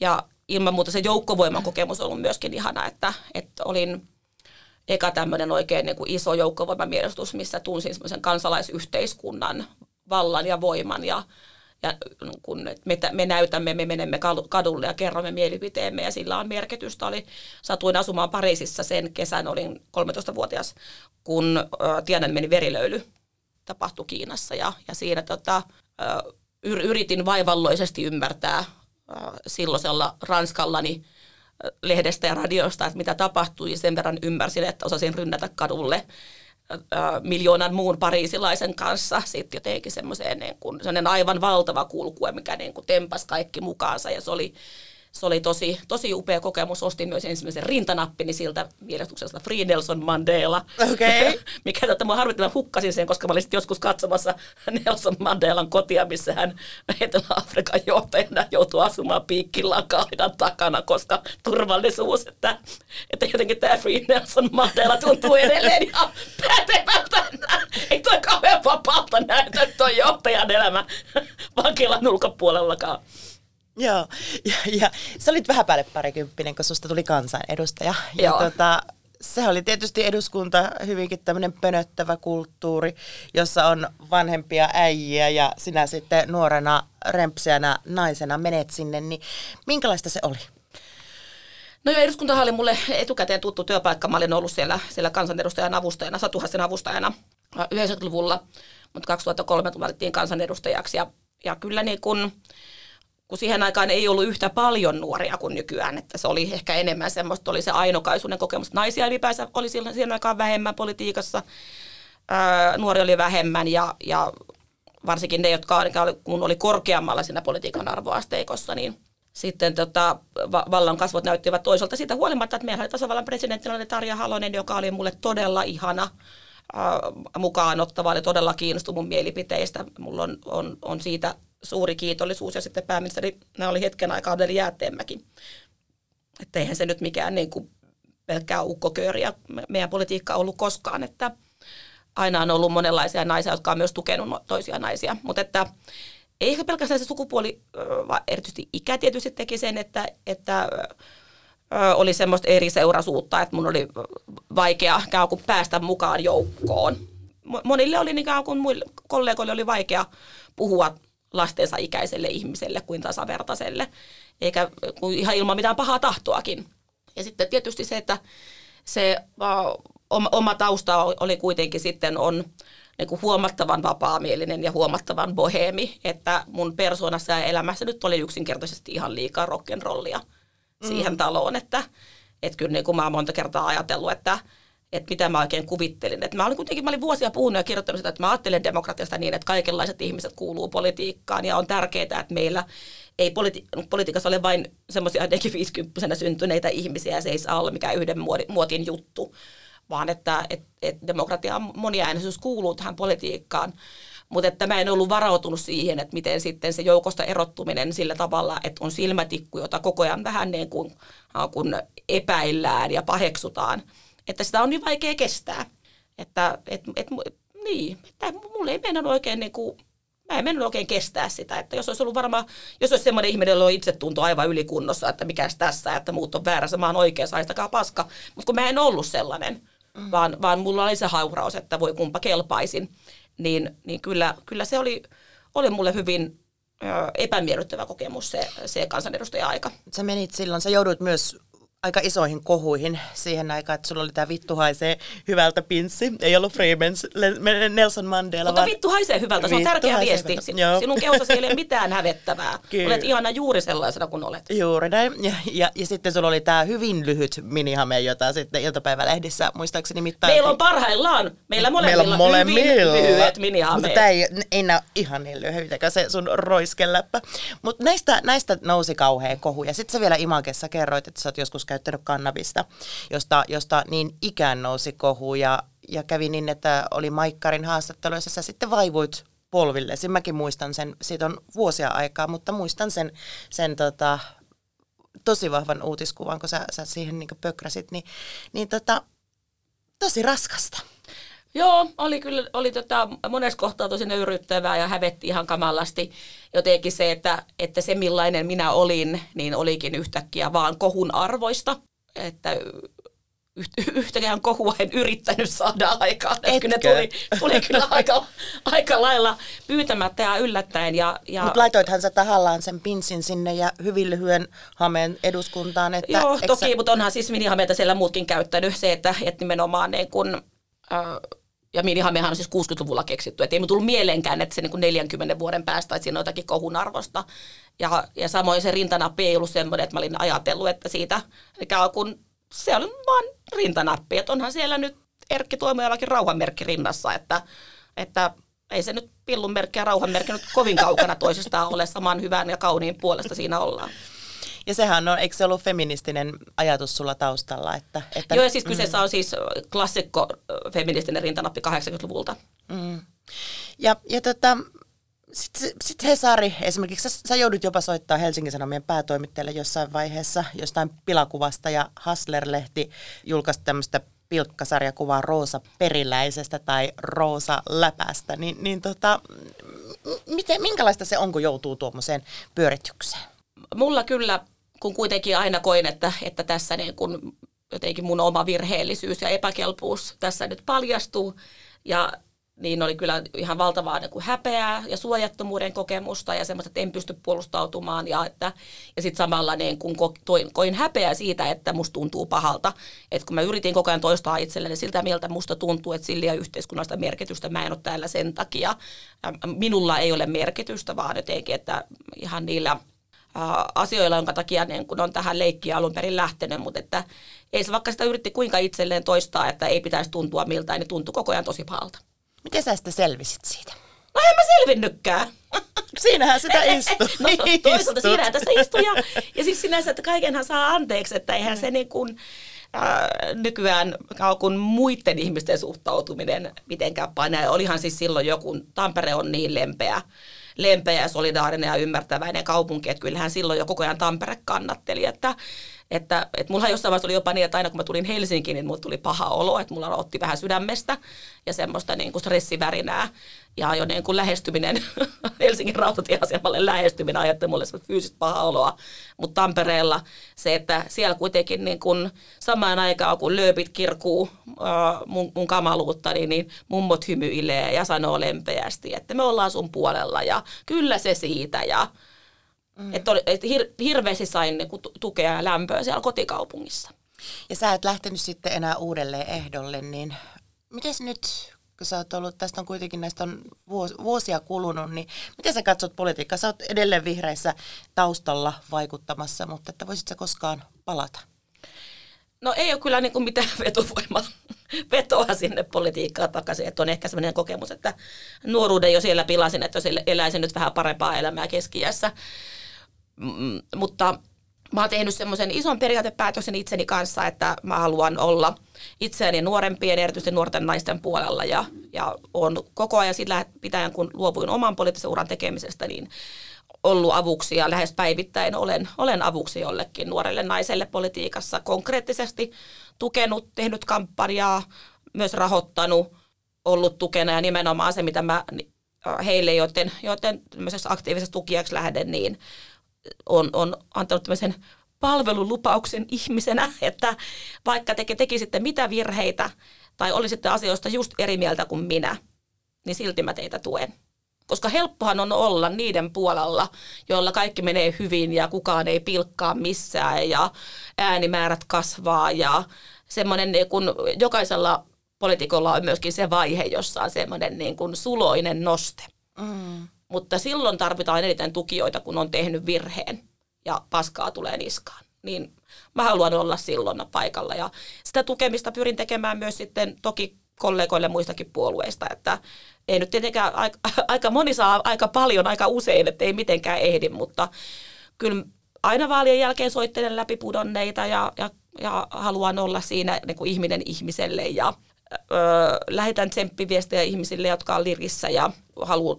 Ja ilman muuta se joukkovoiman kokemus on ollut myöskin ihana, että, että olin eka tämmöinen oikein niin kuin iso joukkovoimamielestus, missä tunsin semmoisen kansalaisyhteiskunnan vallan ja voiman ja, ja kun me, me näytämme, me menemme kadulle ja kerromme mielipiteemme ja sillä on merkitystä. Oli, satuin asumaan Pariisissa sen kesän, olin 13-vuotias, kun äh, Tiedän verilöyly tapahtui Kiinassa ja, ja siinä tota, yritin vaivalloisesti ymmärtää silloisella Ranskallani lehdestä ja radiosta, että mitä tapahtui. Sen verran ymmärsin, että osasin rynnätä kadulle miljoonan muun pariisilaisen kanssa sitten jotenkin semmoiseen niin kuin, aivan valtava kulkue, mikä niin kuin tempasi kaikki mukaansa ja se oli se oli tosi, tosi upea kokemus. Ostin myös ensimmäisen rintanappini siltä mielestyksestä Free Nelson Mandela. Okay. Mikä että mä harvittain hukkasin sen, koska mä olin joskus katsomassa Nelson Mandelan kotia, missä hän Etelä-Afrikan johtajana joutui asumaan piikkilan kaidan takana, koska turvallisuus, että, että jotenkin tämä Free Nelson Mandela tuntuu edelleen ihan pätevältä. Ei toi kauhean vapaalta näytä toi johtajan elämä vankilan ulkopuolellakaan. Joo, ja, ja sä olit vähän päälle parikymppinen, kun susta tuli kansanedustaja. Ja Joo. Tota, se oli tietysti eduskunta hyvinkin tämmöinen pönöttävä kulttuuri, jossa on vanhempia äijiä ja sinä sitten nuorena rempseänä naisena menet sinne, niin minkälaista se oli? No joo, eduskuntahan oli mulle etukäteen tuttu työpaikka. Mä olin ollut siellä, siellä kansanedustajan avustajana, Satuhassen avustajana 90-luvulla, mutta 2003 valittiin kansanedustajaksi ja, ja kyllä niin kun, kun siihen aikaan ei ollut yhtä paljon nuoria kuin nykyään, että se oli ehkä enemmän semmoista, oli se ainokaisuuden kokemus. Naisia ylipäänsä oli silloin, siihen aikaan vähemmän politiikassa, ää, nuori oli vähemmän ja, ja varsinkin ne, jotka oli, kun oli korkeammalla siinä politiikan arvoasteikossa, niin sitten tota, vallan kasvot näyttivät toisaalta siitä huolimatta, että meillä oli tasavallan presidenttinä oli Tarja Halonen, joka oli mulle todella ihana, mukaan ottava, oli todella kiinnostunut mun mielipiteistä. Mulla on, on, on siitä suuri kiitollisuus ja sitten pääministeri, nämä oli hetken aikaa Adeli Jäätteenmäki. Että eihän se nyt mikään niin kuin pelkkää ukkokööriä meidän politiikka ollut koskaan, että aina on ollut monenlaisia naisia, jotka on myös tukenut toisia naisia, mutta että ei ehkä pelkästään se sukupuoli, vaan erityisesti ikä tietysti teki sen, että, että oli semmoista eri seurasuutta, että mun oli vaikea kuin päästä mukaan joukkoon. Monille oli niin kuin muille kollegoille oli vaikea puhua lastensa ikäiselle ihmiselle kuin tasavertaiselle, eikä kuin ihan ilman mitään pahaa tahtoakin. Ja sitten tietysti se, että se oma tausta oli kuitenkin sitten on niin kuin huomattavan vapaamielinen ja huomattavan boheemi, että mun persoonassa ja elämässä nyt oli yksinkertaisesti ihan liikaa rock'n'rollia mm. siihen taloon, että, että kyllä niin kuin mä oon monta kertaa ajatellut, että, että mitä mä oikein kuvittelin. Että mä olin kuitenkin, mä olin vuosia puhunut ja kirjoittanut sitä, että mä ajattelen demokratiasta niin, että kaikenlaiset ihmiset kuuluu politiikkaan ja on tärkeää, että meillä ei politi- politiikassa ole vain semmoisia 50 syntyneitä ihmisiä ja se ei saa olla mikään yhden muotin juttu, vaan että et, et demokratia moniäänisyys kuuluu tähän politiikkaan. Mutta että mä en ollut varautunut siihen, että miten sitten se joukosta erottuminen sillä tavalla, että on silmätikku, jota koko ajan vähän niin kuin, kun epäillään ja paheksutaan, että sitä on niin vaikea kestää. Että et, et, niin, että mulle ei mennä oikein niin kuin, mä en mennyt oikein kestää sitä, että jos olisi ollut varmaan, jos olisi semmoinen ihminen, jolla on itsetunto aivan ylikunnossa, että mikäs tässä, että muut on väärässä, mä oon oikeassa, haistakaa paska. Mutta kun mä en ollut sellainen, mm. vaan, vaan mulla oli se hauraus, että voi kumpa kelpaisin, niin, niin kyllä, kyllä se oli, oli mulle hyvin ö, epämiellyttävä kokemus se, se kansanedustaja-aika. Sä menit silloin, sä joudut myös aika isoihin kohuihin siihen aikaan, että sulla oli tämä vittu haisee hyvältä pinssi. Ei ollut Freemans, Nelson Mandela. Mutta vaan... vittu haisee hyvältä, se on vittu tärkeä viesti. Hyvältä. Sinun kehossa ei ole mitään hävettävää. Kyllä. Olet ihana juuri sellaisena kuin olet. Juuri näin. Ja, ja, ja sitten sulla oli tämä hyvin lyhyt minihame, jota sitten iltapäivälehdissä muistaakseni mittaan. Meillä on parhaillaan, meillä molemmilla, meillä on molemmilla. hyvin lyhyet minihameet. Mutta tämä ei, ei näy ihan niin lyhyitä, se sun roiskeläppä. Mutta näistä, näistä nousi kauhea kohu. Ja sitten sä vielä Imakessa kerroit, että sä oot joskus käyttänyt kannabista, josta, josta niin ikään nousi kohu ja, ja kävi niin, että oli Maikkarin haastatteluissa, sä sitten vaivuit polville. Siis mäkin muistan sen, siitä on vuosia aikaa, mutta muistan sen, sen tota, tosi vahvan uutiskuvan, kun sä, sä siihen niin pökräsit, niin, niin tota, tosi raskasta. Joo, oli kyllä oli tota, monessa kohtaa tosi nöyryttävää ja hävetti ihan kamalasti. Jotenkin se, että, että se millainen minä olin, niin olikin yhtäkkiä vaan kohun arvoista. Että yhtäkään kohua en yrittänyt saada aikaan. Etkö? Ne tuli, tuli kyllä aika, aika lailla pyytämättä ja yllättäen. Ja, ja... Mutta laitoithan sä tahallaan sen pinsin sinne ja hyvin lyhyen hameen eduskuntaan. Että Joo, toki, sä... mutta onhan siis minihameita siellä muutkin käyttänyt. Se, että, että nimenomaan niin kun, äh, ja minihamehan on siis 60-luvulla keksitty. Että ei tullut mieleenkään, että se niin kuin 40 vuoden päästä, että siinä on jotakin kohun arvosta. Ja, ja samoin se rintanappi ei ollut semmoinen, että mä olin ajatellut, että siitä ikään kuin se on vaan rintanappi. Että onhan siellä nyt Erkki Tuomiojallakin rauhanmerkki rinnassa, että, että ei se nyt pillunmerkki ja rauhanmerkki nyt kovin kaukana toisistaan ole saman hyvän ja kauniin puolesta siinä ollaan. Ja sehän on, eikö se ollut feministinen ajatus sulla taustalla? Että, että, Joo, ja siis kyseessä mm. on siis klassikko feministinen rintanappi 80-luvulta. Mm. Ja, ja tota, sitten sit Hesari, esimerkiksi sä, sä joudut jopa soittaa Helsingin Sanomien päätoimittajalle jossain vaiheessa jostain pilakuvasta ja Hassler-lehti julkaisi tämmöistä pilkkasarjakuvaa Roosa Periläisestä tai Roosa Läpästä, niin, niin tota, miten, minkälaista se on, kun joutuu tuommoiseen pyöritykseen? Mulla kyllä, kun kuitenkin aina koin, että, että tässä niin kun jotenkin mun oma virheellisyys ja epäkelpuus tässä nyt paljastuu ja niin oli kyllä ihan valtavaa niin kuin häpeää ja suojattomuuden kokemusta ja semmoista, että en pysty puolustautumaan ja, että, ja sitten samalla niin kun toin, koin häpeää siitä, että musta tuntuu pahalta. Että kun mä yritin koko ajan toistaa itselleni siltä mieltä musta tuntuu, että sillä ei yhteiskunnallista merkitystä, mä en ole täällä sen takia. Minulla ei ole merkitystä, vaan jotenkin, että ihan niillä asioilla, jonka takia niin kun on tähän leikkiä alun perin lähtenyt, mutta että ei se vaikka sitä yritti kuinka itselleen toistaa, että ei pitäisi tuntua miltä, niin tuntui koko ajan tosi pahalta. Miten sä sitten selvisit siitä? No en mä selvinnytkään. Siinähän sitä istuu. no, toisaalta siinähän tässä istuu. Ja, ja siis sinänsä, että kaikenhan saa anteeksi, että eihän se niin kuin, äh, nykyään kun muiden ihmisten suhtautuminen mitenkään painaa. Olihan siis silloin joku, Tampere on niin lempeä, lempeä ja solidaarinen ja ymmärtäväinen kaupunki, että kyllähän silloin jo koko ajan Tampere kannatteli, että että, että mulla jossain vaiheessa oli jopa niin, että aina kun mä tulin Helsinkiin, niin mulla tuli paha olo, että mulla otti vähän sydämestä ja semmoista niin kuin stressivärinää. Ja jo niin kuin lähestyminen, Helsingin rautatieasemalle lähestyminen ajatteli mulle fyysistä paha oloa. Mutta Tampereella se, että siellä kuitenkin niin kuin samaan aikaan, kun lööpit kirkuu äh, mun, mun kamaluutta, niin, niin mummot hymyilee ja sanoo lempeästi, että me ollaan sun puolella ja kyllä se siitä ja Mm. Että, että hir, hirveästi sain niin kuin, tukea ja lämpöä siellä kotikaupungissa. Ja sä et lähtenyt sitten enää uudelleen ehdolle, niin miten nyt, kun sä oot ollut, tästä on kuitenkin näistä on vuosia kulunut, niin miten sä katsot politiikkaa? Sä oot edelleen vihreissä taustalla vaikuttamassa, mutta että voisit sä koskaan palata? No ei ole kyllä niin kuin mitään vetovoimaa, vetoa sinne politiikkaan takaisin. Että on ehkä sellainen kokemus, että nuoruuden jo siellä pilasin, että jos eläisin nyt vähän parempaa elämää keskiässä, Mm, mutta mä oon tehnyt semmoisen ison periaatepäätöksen itseni kanssa, että mä haluan olla itseäni nuorempien, erityisesti nuorten naisten puolella ja, ja on koko ajan sillä pitäen, kun luovuin oman poliittisen uran tekemisestä, niin ollut avuksi ja lähes päivittäin olen, olen avuksi jollekin nuorelle naiselle politiikassa konkreettisesti tukenut, tehnyt kampanjaa, myös rahoittanut, ollut tukena ja nimenomaan se, mitä mä heille, joiden, joiden aktiivisessa tukijaksi lähden, niin on, on antanut tämmöisen palvelulupauksen ihmisenä, että vaikka te tekisitte mitä virheitä tai olisitte asioista just eri mieltä kuin minä, niin silti mä teitä tuen. Koska helppohan on olla niiden puolella, joilla kaikki menee hyvin ja kukaan ei pilkkaa missään ja äänimäärät kasvaa ja semmoinen niin kun jokaisella poliitikolla on myöskin se vaihe, jossa on semmoinen niin kuin suloinen noste. Mm. Mutta silloin tarvitaan eniten tukijoita, kun on tehnyt virheen ja paskaa tulee niskaan. Niin mä haluan olla silloin paikalla ja sitä tukemista pyrin tekemään myös sitten toki kollegoille muistakin puolueista, että ei nyt tietenkään aika, aika moni saa aika paljon aika usein, että ei mitenkään ehdi, mutta kyllä aina vaalien jälkeen soittelen läpi pudonneita ja, ja, ja haluan olla siinä niin kuin ihminen ihmiselle ja ö, lähetän tsemppiviestejä ihmisille, jotka on lirissä ja haluan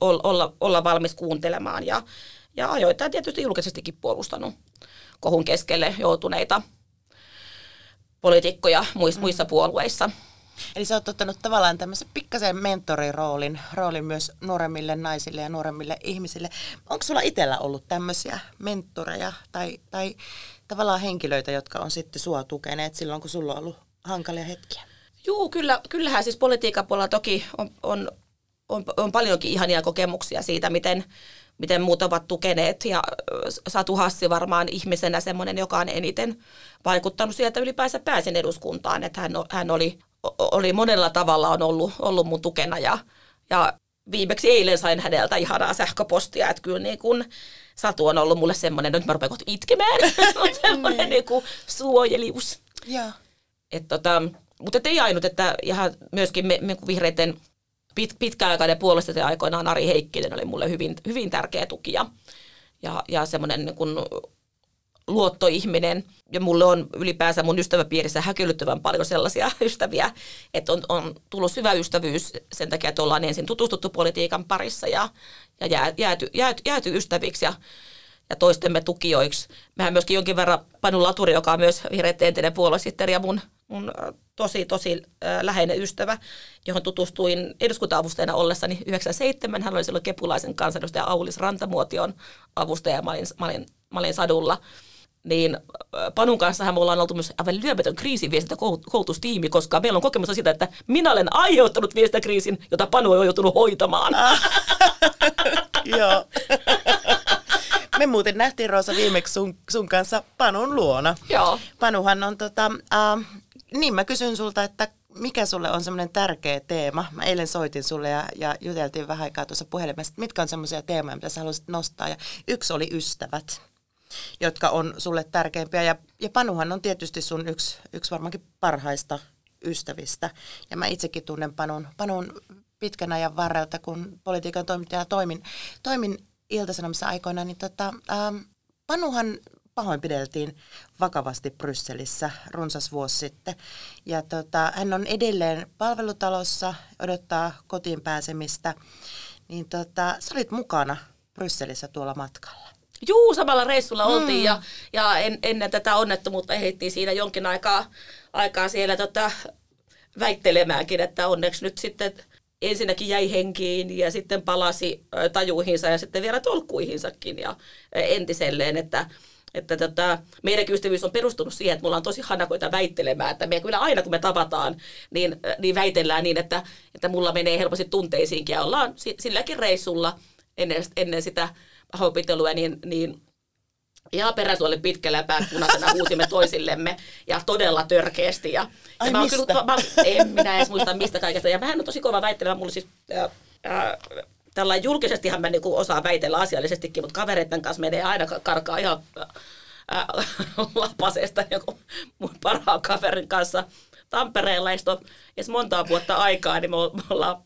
olla, olla valmis kuuntelemaan ja, ja ajoittain tietysti julkisestikin puolustanut kohun keskelle joutuneita poliitikkoja muissa, muissa puolueissa. Eli sä oot ottanut tavallaan tämmöisen pikkasen mentoriroolin roolin myös nuoremmille naisille ja nuoremmille ihmisille. Onko sulla itsellä ollut tämmöisiä mentoreja tai, tai tavallaan henkilöitä, jotka on sitten sua tukeneet silloin, kun sulla on ollut hankalia hetkiä? Joo, kyllä, kyllähän siis politiikan puolella toki on, on, on, on paljonkin ihania kokemuksia siitä, miten, miten muut ovat tukeneet. Ja Satu Hassi varmaan ihmisenä semmoinen, joka on eniten vaikuttanut sieltä ylipäänsä pääsin eduskuntaan. Että hän, hän oli, oli monella tavalla on ollut, ollut mun tukena ja, ja viimeksi eilen sain häneltä ihanaa sähköpostia, että kyllä niin kun Satu on ollut mulle semmoinen, nyt mä rupean kohta itkemään, semmoinen niin kuin suojelius. Yeah. Et tota, mutta ei ainut, että ihan myöskin me, me vihreiden pit, pitkäaikainen puolustaja aikoinaan Ari Heikkinen oli mulle hyvin, hyvin tärkeä tuki ja, ja, semmoinen niin luottoihminen. Ja mulle on ylipäänsä mun ystäväpiirissä häkellyttävän paljon sellaisia ystäviä, että on, on tullut syvä ystävyys sen takia, että ollaan ensin tutustuttu politiikan parissa ja, ja jää, jääty, jääty, jääty ystäviksi ja, ja toistemme tukijoiksi. Mehän myöskin jonkin verran Panu Laturi, joka on myös vihreiden entinen puoluesihteeri ja mun, mun tosi, tosi läheinen ystävä, johon tutustuin eduskunta-avustajana ollessani 97. Hän oli silloin kepulaisen kansanedustaja Aulis Rantamuotion avustaja, mä olin, mä olin, mä olin sadulla niin Panun kanssa me ollaan oltu myös aivan lyömätön kriisiviestintäkoulutustiimi, koska meillä on kokemusta siitä, että minä olen aiheuttanut viestintäkriisin, jota Panu on joutunut hoitamaan. Joo. Me muuten nähtiin Roosa viimeksi sun, sun kanssa Panun luona. Joo. Panuhan on tota, äh, niin mä kysyn sulta, että mikä sulle on semmoinen tärkeä teema? Mä eilen soitin sulle ja, ja juteltiin vähän aikaa tuossa puhelimessa, mitkä on semmoisia teemoja, mitä sä haluaisit nostaa. Ja yksi oli ystävät jotka on sulle tärkeimpiä. Ja, ja Panuhan on tietysti sun yksi, yksi varmaankin parhaista ystävistä. Ja mä itsekin tunnen Panun, Panun pitkän ajan varrelta, kun politiikan toimittajana toimin, toimin Ilta-Sanomissa aikoina, niin tota, ähm, Panuhan pahoinpideltiin vakavasti Brysselissä runsas vuosi sitten. Ja tota, hän on edelleen palvelutalossa, odottaa kotiin pääsemistä. Niin tota, sä olit mukana Brysselissä tuolla matkalla. Juu, samalla reissulla oltiin mm. ja, ja en, ennen tätä onnettomuutta ehdittiin siinä jonkin aikaa, aikaa siellä tota, väittelemäänkin, että onneksi nyt sitten ensinnäkin jäi henkiin ja sitten palasi tajuihinsa ja sitten vielä tolkkuihinsakin ja entiselleen, että että tota, meidän ystävyys on perustunut siihen, että mulla on tosi hanakoita väittelemään, että me kyllä aina kun me tavataan, niin, niin väitellään niin, että, että mulla menee helposti tunteisiinkin ja ollaan silläkin reissulla ennen, ennen sitä pahoinpitelyä, niin, niin ihan peräsuoli pitkällä ja päät punaisena huusimme toisillemme ja todella törkeästi. Ja, Ai ja mä mistä? Kyllä, mä, en minä edes muista mistä kaikesta. Ja vähän on tosi kova väittelemä. Mulla siis, äh, äh, tällä julkisestihan mä niinku osaan väitellä asiallisestikin, mutta kavereiden kanssa menee aina karkaa ihan äh, lapasesta joku mun parhaan kaverin kanssa Tampereella. Ja edes montaa vuotta aikaa, niin me ollaan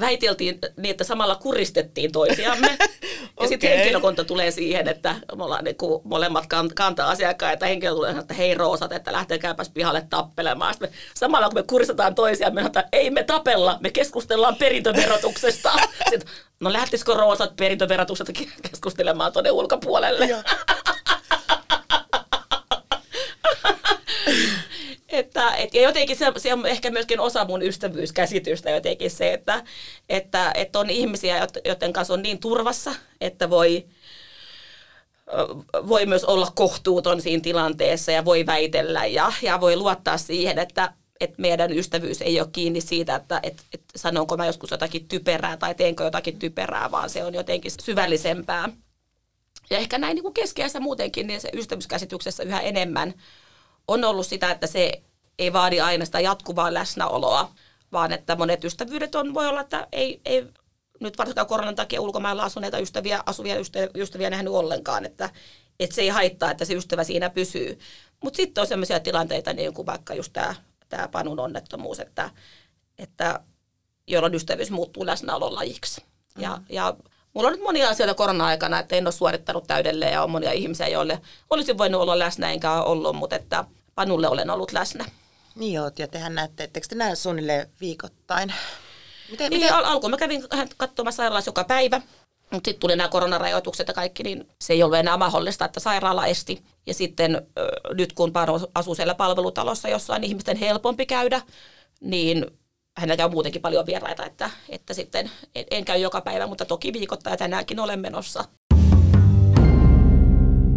väiteltiin niin, että samalla kuristettiin toisiamme. ja okay. sitten henkilökunta tulee siihen, että me ollaan niin kuin molemmat kantaa asiakkaita. Henkilö tulee että hei Roosat, että lähtekääpäs pihalle tappelemaan. Sitten me, samalla kun me kuristetaan toisiamme, me että ei me tapella, me keskustellaan perintöverotuksesta. Sitten, no lähtisikö Roosat perintöverotuksesta keskustelemaan tuonne ulkopuolelle? Että, et, ja jotenkin se, se on ehkä myöskin osa mun ystävyyskäsitystä jotenkin se, että, että, että on ihmisiä, joiden kanssa on niin turvassa, että voi, voi myös olla kohtuuton siinä tilanteessa ja voi väitellä ja, ja voi luottaa siihen, että, että meidän ystävyys ei ole kiinni siitä, että et, et sanonko mä joskus jotakin typerää tai teenkö jotakin typerää, vaan se on jotenkin syvällisempää. Ja ehkä näin niin kuin keskiässä muutenkin, niin se ystävyyskäsityksessä yhä enemmän on ollut sitä, että se ei vaadi aina sitä jatkuvaa läsnäoloa, vaan että monet ystävyydet on, voi olla, että ei, ei nyt varsinkaan koronan takia ulkomailla asuneita ystäviä, asuvia ystäviä, ystäviä nähnyt ollenkaan, että, että se ei haittaa, että se ystävä siinä pysyy. Mutta sitten on sellaisia tilanteita, niin kuin vaikka just tämä tämä Panun onnettomuus, että, että jolloin ystävyys muuttuu läsnäolon lajiksi. Mm. Ja, ja mulla on nyt monia asioita korona-aikana, että en ole suorittanut täydelleen ja on monia ihmisiä, joille olisin voinut olla läsnä enkä ole ollut, mutta että Panulle olen ollut läsnä. Niin oot, ja tehän näette, etteikö te näe suunnilleen viikoittain? Miten, niin, miten? Al- alkuun mä kävin katsomassa sairaalassa joka päivä, mutta sitten tuli nämä koronarajoitukset ja kaikki, niin se ei ollut enää mahdollista, että sairaala esti. Ja sitten äh, nyt kun Paro asuu siellä palvelutalossa, jossa on ihmisten helpompi käydä, niin hänellä on muutenkin paljon vieraita, että, että sitten en, en käy joka päivä, mutta toki viikoittain tänäänkin olen menossa.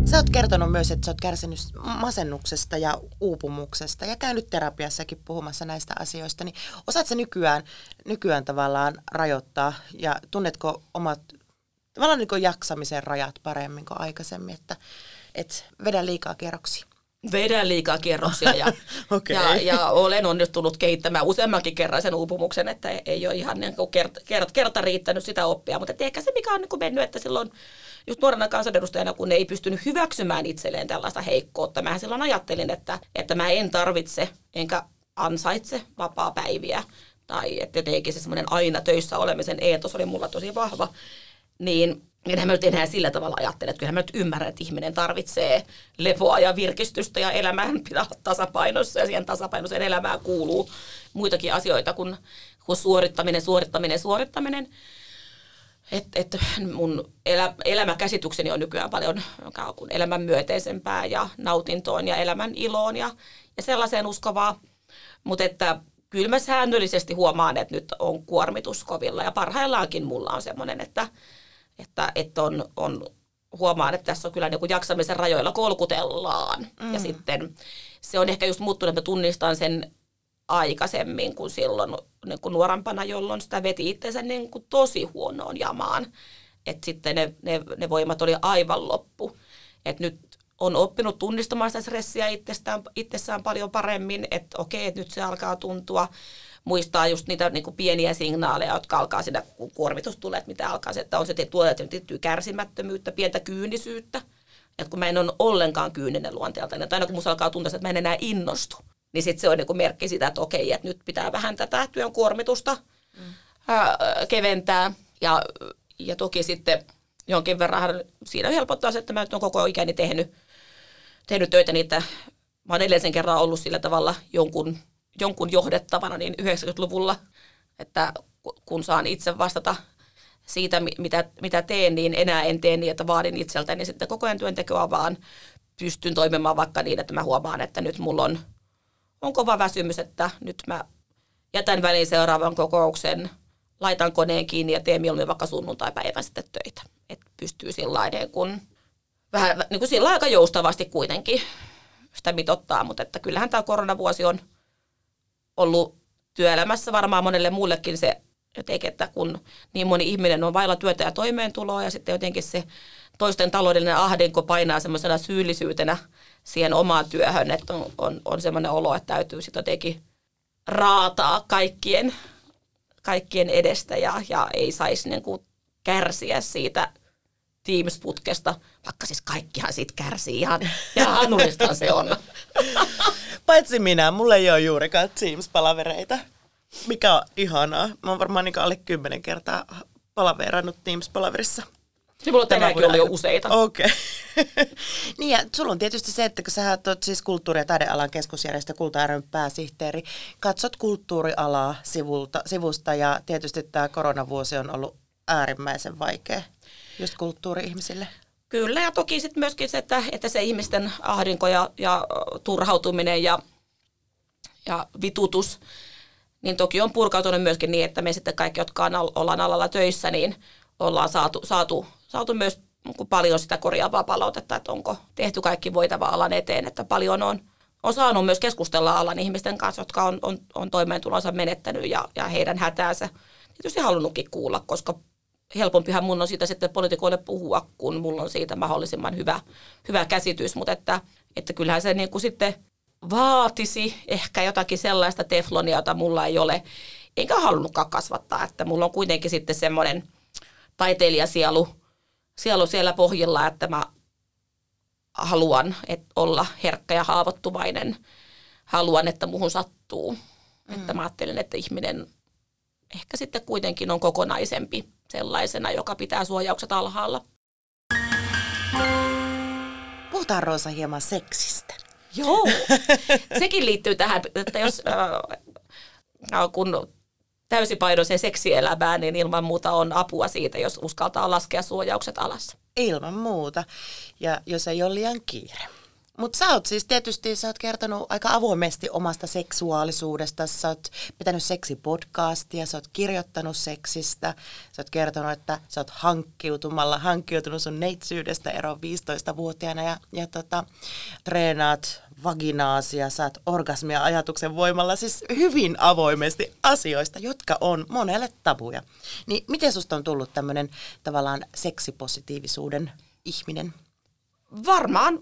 Sä oot kertonut myös, että sä oot kärsinyt masennuksesta ja uupumuksesta ja käynyt terapiassakin puhumassa näistä asioista. Niin osaat sä nykyään, nykyään tavallaan rajoittaa ja tunnetko omat tavallaan niin jaksamisen rajat paremmin kuin aikaisemmin, että et vedä liikaa kierroksia. Vedän liikaa kierroksia ja, okay. ja, ja olen onnistunut kehittämään useammankin kerran sen uupumuksen, että ei ole ihan niin kuin kerta, kerta, kerta riittänyt sitä oppia. Mutta ehkä se, mikä on niin kuin mennyt, että silloin just nuorena kansanedustajana, kun ei pystynyt hyväksymään itselleen tällaista heikkoutta, mä silloin ajattelin, että, että mä en tarvitse enkä ansaitse vapaa-päiviä tai että jotenkin se semmoinen aina töissä olemisen eetos oli mulla tosi vahva niin enhän mä nyt enää sillä tavalla ajattele, että kyllähän mä nyt ymmärrän, että ihminen tarvitsee lepoa ja virkistystä ja elämään pitää olla tasapainossa ja siihen tasapainoiseen elämään kuuluu muitakin asioita kuin, kuin suorittaminen, suorittaminen, suorittaminen. Että et mun elä, elämäkäsitykseni on nykyään paljon kuin elämän myöteisempää ja nautintoon ja elämän iloon ja, ja sellaiseen uskovaa. Mutta että kyllä mä säännöllisesti huomaan, että nyt on kuormitus kovilla ja parhaillaankin mulla on semmoinen, että, että, että on, on huomaan, että tässä on kyllä niin kuin jaksamisen rajoilla kolkutellaan. Mm. Ja sitten se on ehkä just muuttunut, että tunnistan sen aikaisemmin kuin silloin niin kuin nuorempana, jolloin sitä veti itsensä niin kuin tosi huonoon jamaan. Että sitten ne, ne, ne voimat oli aivan loppu. Että nyt on oppinut tunnistamaan sitä stressiä itsestään, itsessään paljon paremmin, että okei, että nyt se alkaa tuntua. Muistaa just niitä niin kuin pieniä signaaleja, jotka alkaa siinä, kun kuormitus tulee, että mitä alkaa se, että on se tuolla tiettyä kärsimättömyyttä, pientä kyynisyyttä. Että kun mä en ole ollenkaan kyyninen luonteelta, niin aina kun musta alkaa tuntua, että mä en enää innostu, niin sitten se on niin kuin merkki sitä, että okei, että nyt pitää vähän tätä työn kuormitusta mm. ää, keventää. Ja, ja toki sitten jonkin verran siinä helpottaa se, että mä nyt olen koko ikäni tehnyt tehnyt töitä niitä, mä oon edellisen kerran ollut sillä tavalla jonkun, jonkun johdettavana niin 90-luvulla, että kun saan itse vastata siitä, mitä, mitä teen, niin enää en tee niin, että vaadin itseltäni sitten koko ajan työntekoa, vaan pystyn toimimaan vaikka niin, että mä huomaan, että nyt mulla on, on kova väsymys, että nyt mä jätän väliin seuraavan kokouksen, laitan koneen kiinni ja teen mieluummin vaikka sunnuntai-päivän sitten töitä. Että pystyy sillä kun vähän niin kuin sillä aika joustavasti kuitenkin sitä mitottaa, mutta että kyllähän tämä koronavuosi on ollut työelämässä varmaan monelle muullekin se jotenkin, että kun niin moni ihminen on vailla työtä ja toimeentuloa ja sitten jotenkin se toisten taloudellinen ahdinko painaa semmoisena syyllisyytenä siihen omaan työhön, että on, on, on semmoinen olo, että täytyy sitten jotenkin raataa kaikkien, kaikkien edestä ja, ja ei saisi niin kuin kärsiä siitä Teams-putkesta, vaikka siis kaikkihan siitä kärsii ihan, ja hanuista se on. Paitsi minä, mulla ei ole juurikaan Teams-palavereita, mikä on ihanaa. Mä oon varmaan niin alle kymmenen kertaa palaverannut Teams-palaverissa. Niin mulla on tänäänkin ollut jo useita. Okei. Okay. niin ja sulla on tietysti se, että kun sä oot siis kulttuuri- ja taidealan keskusjärjestö Kulta pääsihteeri, katsot kulttuurialaa sivulta, sivusta ja tietysti tämä koronavuosi on ollut äärimmäisen vaikea just kulttuuri-ihmisille. Kyllä, ja toki sitten myöskin se, että, että se ihmisten ahdinko ja, ja turhautuminen ja, ja vitutus, niin toki on purkautunut myöskin niin, että me sitten kaikki, jotka on, ollaan alalla töissä, niin ollaan saatu, saatu, saatu myös paljon sitä korjaavaa palautetta, että onko tehty kaikki voitava alan eteen, että paljon on, on saanut myös keskustella alan ihmisten kanssa, jotka on, on, on toimeentulonsa menettänyt ja, ja heidän hätäänsä. Tietysti halunnutkin kuulla, koska helpompihan mun on siitä sitten poliitikoille puhua, kun mulla on siitä mahdollisimman hyvä, hyvä käsitys, mutta että, että kyllähän se niin kuin sitten vaatisi ehkä jotakin sellaista teflonia, jota mulla ei ole, enkä halunnutkaan kasvattaa, että mulla on kuitenkin sitten semmoinen taiteilijasielu sielu siellä pohjilla, että mä haluan et olla herkkä ja haavoittuvainen, haluan, että muhun sattuu. Mm. Että mä ajattelen, että ihminen ehkä sitten kuitenkin on kokonaisempi sellaisena, joka pitää suojaukset alhaalla. Puhutaan Roosa hieman seksistä. Joo, sekin liittyy tähän, että jos äh, kun täysipainoiseen seksielämään, niin ilman muuta on apua siitä, jos uskaltaa laskea suojaukset alas. Ilman muuta. Ja jos ei ole liian kiire. Mutta sä oot siis tietysti, sä oot kertonut aika avoimesti omasta seksuaalisuudesta, sä oot pitänyt seksipodcastia, sä oot kirjoittanut seksistä, sä oot kertonut, että sä oot hankkiutumalla, hankkiutunut sun neitsyydestä eroon 15-vuotiaana ja, ja tota, treenaat vaginaasia, saat orgasmia ajatuksen voimalla, siis hyvin avoimesti asioista, jotka on monelle tabuja. Niin miten susta on tullut tämmöinen tavallaan seksipositiivisuuden ihminen? Varmaan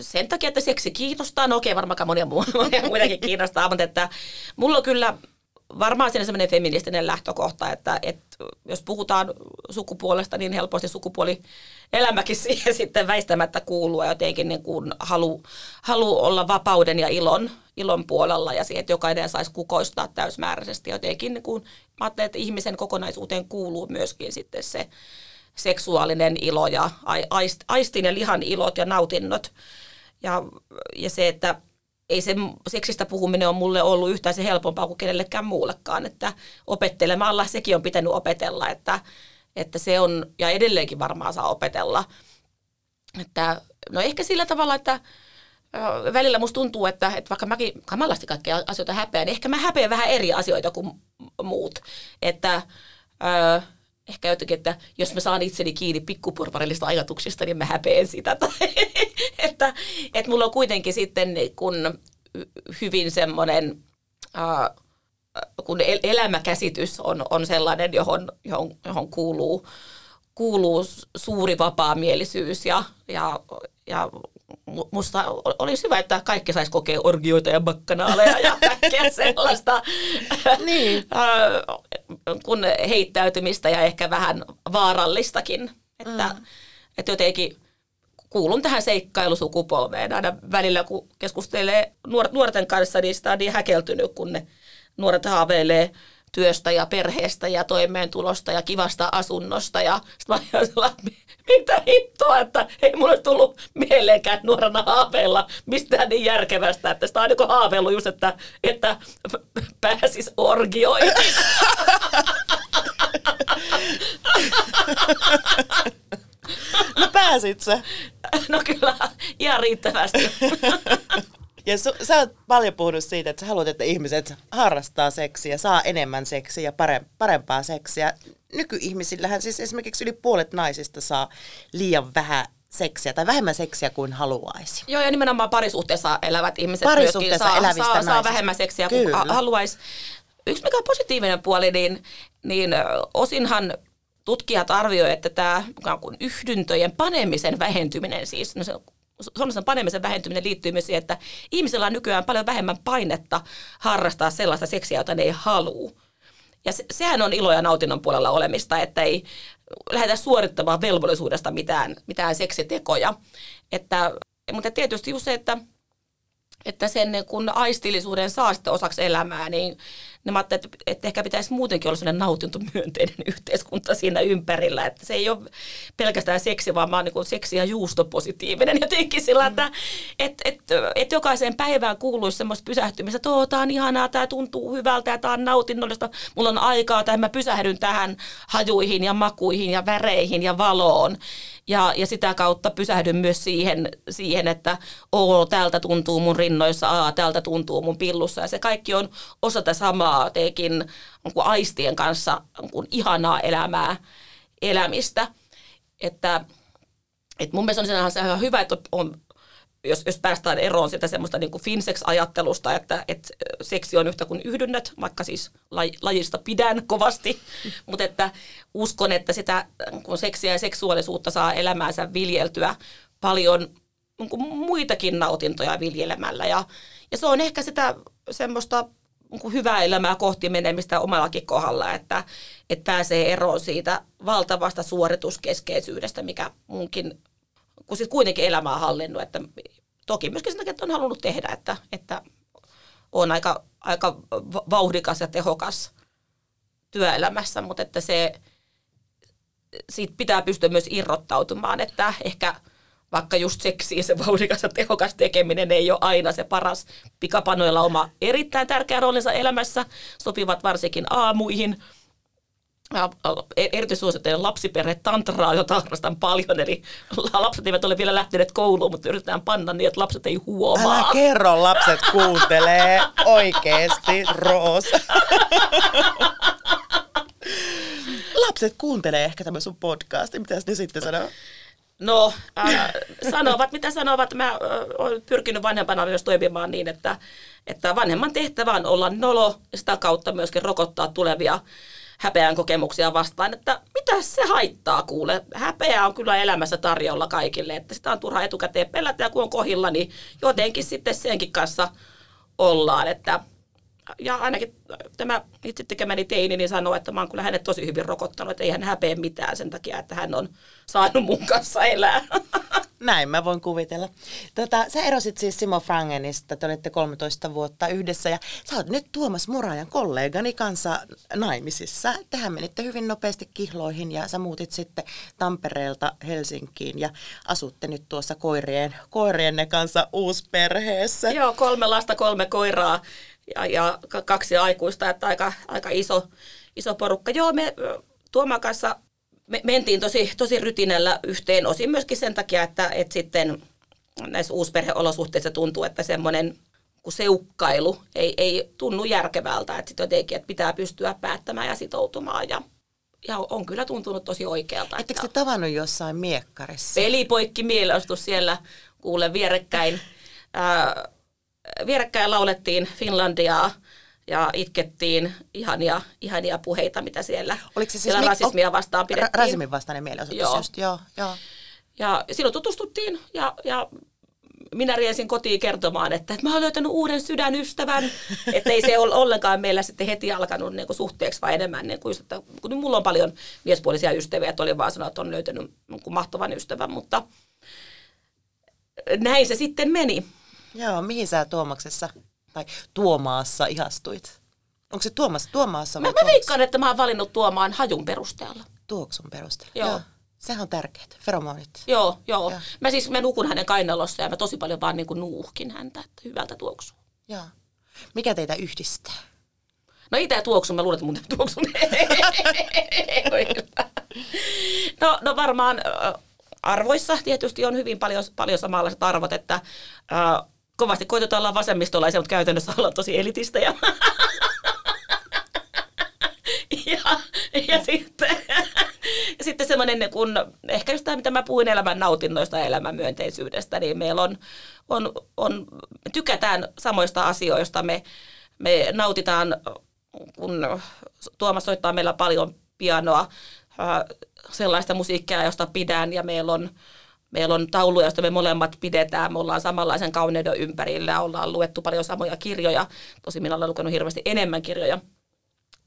sen takia, että seksi kiinnostaa. No okei, varmaan monia, monia muitakin kiinnostaa, mutta että mulla on kyllä varmaan siinä semmoinen feministinen lähtökohta, että, että jos puhutaan sukupuolesta, niin helposti sukupuoli elämäkin siihen sitten väistämättä kuuluu ja jotenkin niin kuin halu, halu olla vapauden ja ilon, ilon puolella ja siihen, että jokainen saisi kukoistaa täysmääräisesti. Jotenkin niin kuin, mä ajattelen, että ihmisen kokonaisuuteen kuuluu myöskin sitten se seksuaalinen ilo ja aistin ja lihan ilot ja nautinnot. Ja, ja se, että ei se seksistä puhuminen on mulle ollut yhtään se helpompaa kuin kenellekään muullekaan, että opettelemalla sekin on pitänyt opetella, että, että se on, ja edelleenkin varmaan saa opetella. Että, no ehkä sillä tavalla, että välillä musta tuntuu, että, että vaikka mäkin kamalasti kaikkia asioita häpeän, niin ehkä mä häpeän vähän eri asioita kuin muut. Että ehkä jotenkin, että jos mä saan itseni kiinni pikkuporvarillisista ajatuksista, niin mä häpeän sitä. Tai, että, että mulla on kuitenkin sitten kun hyvin semmoinen, kun el- elämäkäsitys on, on sellainen, johon, johon, johon kuuluu, kuuluu suuri vapaamielisyys ja, ja, ja musta olisi hyvä, että kaikki saisi kokea orgioita ja bakkanaaleja ja kaikkea sellaista niin. kun heittäytymistä ja ehkä vähän vaarallistakin. Että, mm. että jotenkin kuulun tähän seikkailusukupolveen. Aina välillä, kun keskustelee nuorten kanssa, niin sitä on niin häkeltynyt, kun ne nuoret haaveilee työstä ja perheestä ja toimeentulosta ja kivasta asunnosta. Ja sitten mä mitä hittoa, että ei mulle tullut mieleenkään nuorena haaveilla mistään niin järkevästä, että sitä on niin haaveillut just, että, että pääsis orgioihin. No pääsit sä? No kyllä, ihan riittävästi. Ja su, sä oot paljon puhunut siitä, että sä haluat, että ihmiset harrastaa seksiä, saa enemmän seksiä ja parempaa seksiä. Nykyihmisillähän siis esimerkiksi yli puolet naisista saa liian vähän seksiä tai vähemmän seksiä kuin haluaisi. Joo, ja nimenomaan parisuhteessa elävät ihmiset parisuhteessa saa, saa, saa vähemmän seksiä kuin haluaisi. Yksi mikä on positiivinen puoli, niin, niin osinhan tutkijat arvioivat, että tämä yhdyntöjen panemisen vähentyminen, siis no se sollisen panemisen vähentyminen liittyy myös siihen, että ihmisillä on nykyään paljon vähemmän painetta harrastaa sellaista seksiä, jota ne ei halua. Ja se, sehän on ilo ja nautinnon puolella olemista, että ei lähdetä suorittamaan velvollisuudesta mitään, mitään seksitekoja. Että, mutta tietysti just se, että, että sen kun aistillisuuden saa sitten osaksi elämää, niin niin mä ajattelin, että, että ehkä pitäisi muutenkin olla sellainen nautintomyönteinen yhteiskunta siinä ympärillä, että se ei ole pelkästään seksi, vaan mä oon niin seksi- ja juustopositiivinen jotenkin sillä, että mm. et, et, et jokaiseen päivään kuuluisi semmoista pysähtymistä, että tämä on ihanaa, tämä tuntuu hyvältä ja tämä on nautinnollista, mulla on aikaa tai mä pysähdyn tähän hajuihin ja makuihin ja väreihin ja valoon. Ja, ja sitä kautta pysähdyn myös siihen, siihen että oo, täältä tuntuu mun rinnoissa, aa, täältä tuntuu mun pillussa. Ja se kaikki on osa tätä samaa tekin niin aistien kanssa niin ihanaa elämää, elämistä. Että, että mun mielestä on ihan hyvä, että on jos, jos päästään eroon sitä semmoista niin kuin finsex-ajattelusta, että, että seksi on yhtä kuin yhdynnät, vaikka siis laj, lajista pidän kovasti, mutta että uskon, että sitä kun seksiä ja seksuaalisuutta saa elämäänsä viljeltyä paljon niin kuin muitakin nautintoja viljelemällä. Ja, ja se on ehkä sitä semmoista niin hyvää elämää kohti menemistä omallakin kohdalla, että, että pääsee eroon siitä valtavasta suorituskeskeisyydestä, mikä munkin, kun sitten kuitenkin elämää hallinnut, että toki myöskin sen takia, että on halunnut tehdä, että, että on aika, aika vauhdikas ja tehokas työelämässä, mutta että se, siitä pitää pystyä myös irrottautumaan, että ehkä – vaikka just seksiin se vauhdikas ja tehokas tekeminen ei ole aina se paras. Pikapanoilla oma erittäin tärkeä roolinsa elämässä, sopivat varsinkin aamuihin. E- erityisesti suosittelen lapsiperhe tantraa, jota harrastan paljon. Eli lapset eivät ole vielä lähteneet kouluun, mutta yritetään panna niin, että lapset ei huomaa. Älä kerro, lapset kuuntelee oikeesti, Roos. lapset kuuntelee ehkä tämä sun podcasti. Mitäs ne sitten sanoo? No, äh, sanovat mitä sanovat. Mä äh, olen pyrkinyt vanhempana myös toimimaan niin, että, että vanhemman tehtävä on olla nolo ja sitä kautta myöskin rokottaa tulevia häpeän kokemuksia vastaan, että mitä se haittaa kuule. Häpeä on kyllä elämässä tarjolla kaikille, että sitä on turha etukäteen pelätä ja kun on kohilla, niin jotenkin sitten senkin kanssa ollaan, että ja ainakin tämä itse tekemäni teini niin sanoo, että mä oon kyllä hänet tosi hyvin rokottanut, että ei hän häpeä mitään sen takia, että hän on saanut mun kanssa elää. Näin mä voin kuvitella. Tota, sä erosit siis Simo Frangenista, te olitte 13 vuotta yhdessä ja sä oot nyt Tuomas Murajan kollegani kanssa naimisissa. Tähän menitte hyvin nopeasti kihloihin ja sä muutit sitten Tampereelta Helsinkiin ja asutte nyt tuossa koirien, koirienne kanssa uusperheessä. Joo, kolme lasta, kolme koiraa ja, ja kaksi aikuista, että aika, aika iso, iso porukka. Joo, me Tuoman kanssa me mentiin tosi, tosi rytinällä yhteen osin myöskin sen takia, että, että sitten näissä uusperheolosuhteissa tuntuu, että semmoinen kun seukkailu ei, ei tunnu järkevältä, että sitten jotenkin, että pitää pystyä päättämään ja sitoutumaan ja, ja on kyllä tuntunut tosi oikealta. Ettekö te tavannut jossain miekkarissa? Pelipoikki mielestus siellä, kuule vierekkäin, ää, vierekkäin laulettiin Finlandiaa ja itkettiin ihania, ihania puheita, mitä siellä, Oliko se siis siellä rasismia vastaan pidettiin. Ra- rasismin vastainen mielenosoitus joo. just, joo, joo. Ja silloin tutustuttiin ja, ja minä riensin kotiin kertomaan, että, että mä olen löytänyt uuden sydänystävän. että ei se ole ollenkaan meillä sitten heti alkanut niin kuin suhteeksi, vaan enemmän niin kuin, että kun mulla on paljon miespuolisia ystäviä, että oli vaan sanoa, että on löytänyt niin mahtavan ystävän, mutta näin se sitten meni. Joo, mihin sä Tuomaksessa tai Tuomaassa ihastuit? Onko se Tuomas, Tuomaassa vai Mä, mä veikkaan, että mä oon valinnut Tuomaan hajun perusteella. Tuoksun perusteella? Joo. joo. Sehän on tärkeää, feromonit. Joo, joo. Joo. Mä siis mä nukun hänen kainalossa ja mä tosi paljon vaan niin kuin nuuhkin häntä, että hyvältä tuoksuu. Joo. Mikä teitä yhdistää? No ei tää tuoksu, mä luulen, että mun ei tuoksu. no, no varmaan arvoissa tietysti on hyvin paljon, paljon samanlaiset arvot, että äh, kovasti koitetaan olla vasemmistolaisia, mutta käytännössä ollaan tosi elitistejä. ja, ja sitten, ja sitten semmoinen, kun ehkä just tämä, mitä mä puhuin elämän nautinnoista ja elämän myönteisyydestä, niin meillä on, on, on me tykätään samoista asioista, me, me nautitaan, kun Tuomas soittaa meillä paljon pianoa, ää, sellaista musiikkia, josta pidän, ja meillä on, meillä on tauluja, joista me molemmat pidetään. Me ollaan samanlaisen kauneuden ympärillä, ollaan luettu paljon samoja kirjoja. Tosi minä olen lukenut hirveästi enemmän kirjoja.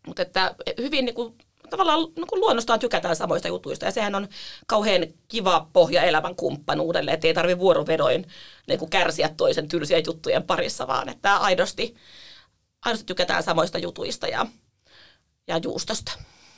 Mutta että hyvin niin kuin, tavallaan niin kuin luonnostaan tykätään samoista jutuista. Ja sehän on kauhean kiva pohja elämän kumppanuudelle, että ei tarvitse vuorovedoin niin kuin kärsiä toisen tylsiä juttujen parissa, vaan että aidosti, aidosti tykätään samoista jutuista ja, ja juustosta.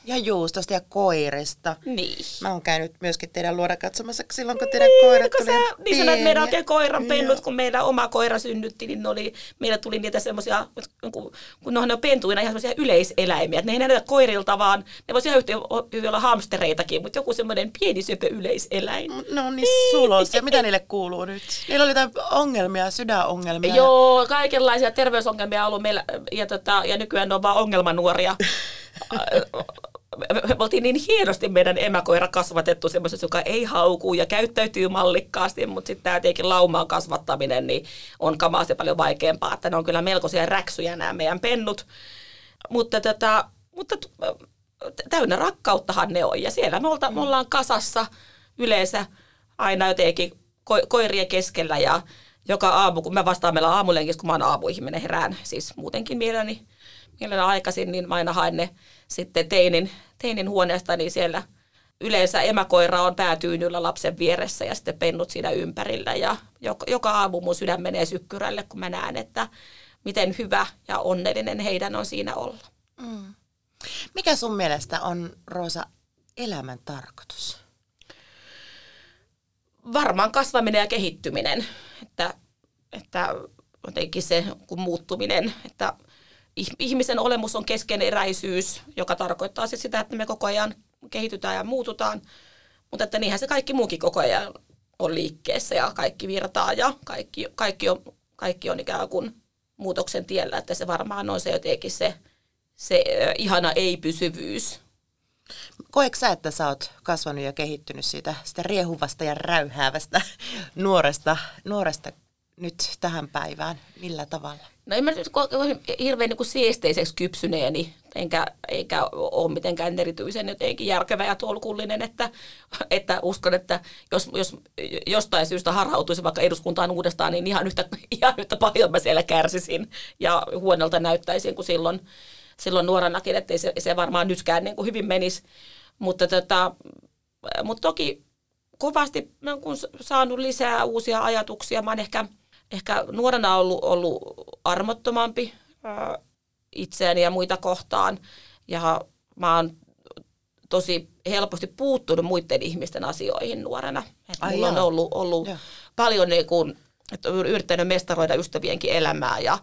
Ja juustosta ja koirista. Niin. Mä oon käynyt myöskin teidän luoda katsomassa silloin, kun teidän koirat kun tuli sä, niin sanoit, että meidän oikein koiran pennut, kun meillä oma koira synnytti, niin ne oli, meillä tuli niitä semmoisia, kun, kun ne on pentuina ihan semmoisia yleiseläimiä. Ne ei näytä koirilta, vaan ne voisi ihan yhtä hyvin olla hamstereitakin, mutta joku semmoinen pieni söpö yleiseläin. No niin sulos. Ja mitä niille kuuluu nyt? Niillä oli jotain ongelmia, sydänongelmia. Joo, kaikenlaisia terveysongelmia on ollut meillä ja, tota, ja nykyään ne on vaan ongelmanuoria. me, oltiin niin hienosti meidän emäkoira kasvatettu semmoisessa, joka ei hauku ja käyttäytyy mallikkaasti, mutta sitten tämä tietenkin laumaan kasvattaminen niin on kamaasti paljon vaikeampaa, että ne on kyllä melkoisia räksyjä nämä meidän pennut. Mutta, tätä, mutta täynnä rakkauttahan ne on ja siellä me, olta, me ollaan kasassa yleensä aina jotenkin ko- koirien keskellä ja joka aamu, kun mä vastaan meillä aamulenkissä, kun mä oon aamuihminen herään, siis muutenkin mielelläni, mielelläni aikaisin, niin mä aina haen ne sitten teinin, teinin huoneesta, niin siellä yleensä emäkoira on päätyynyllä lapsen vieressä ja sitten pennut siinä ympärillä ja joka, joka aamu mun sydän menee sykkyrälle, kun mä näen, että miten hyvä ja onnellinen heidän on siinä olla. Mm. Mikä sun mielestä on, Roosa, elämän tarkoitus? Varmaan kasvaminen ja kehittyminen. Että, että jotenkin se kun muuttuminen, että ihmisen olemus on keskeneräisyys, joka tarkoittaa siis sitä, että me koko ajan kehitytään ja muututaan, mutta että niinhän se kaikki muukin koko ajan on liikkeessä ja kaikki virtaa ja kaikki, kaikki, on, kaikki on ikään kuin muutoksen tiellä, että se varmaan on se jotenkin se, se ihana ei-pysyvyys. Koetko sä, että sä oot kasvanut ja kehittynyt siitä, sitä riehuvasta ja räyhäävästä nuoresta, nuoresta nyt tähän päivään? Millä tavalla? No en mä nyt hirveän niin siesteiseksi kypsyneeni, enkä, eikä ole mitenkään erityisen jotenkin järkevä ja tolkullinen, että, että uskon, että jos, jos jostain syystä harhautuisi vaikka eduskuntaan uudestaan, niin ihan yhtä, ihan yhtä paljon mä siellä kärsisin ja huonolta näyttäisin kuin silloin, silloin nuorenakin, että se, se varmaan nytkään niin kuin hyvin menisi. Mutta, tota, mutta toki kovasti mä saanut lisää uusia ajatuksia. Mä olen ehkä – ehkä nuorena ollut, ollut armottomampi ää, itseäni ja muita kohtaan. Ja mä oon tosi helposti puuttunut muiden ihmisten asioihin nuorena. Et Ai mulla jaa. on ollut, ollut paljon niin kuin, että yrittänyt mestaroida ystävienkin elämää ja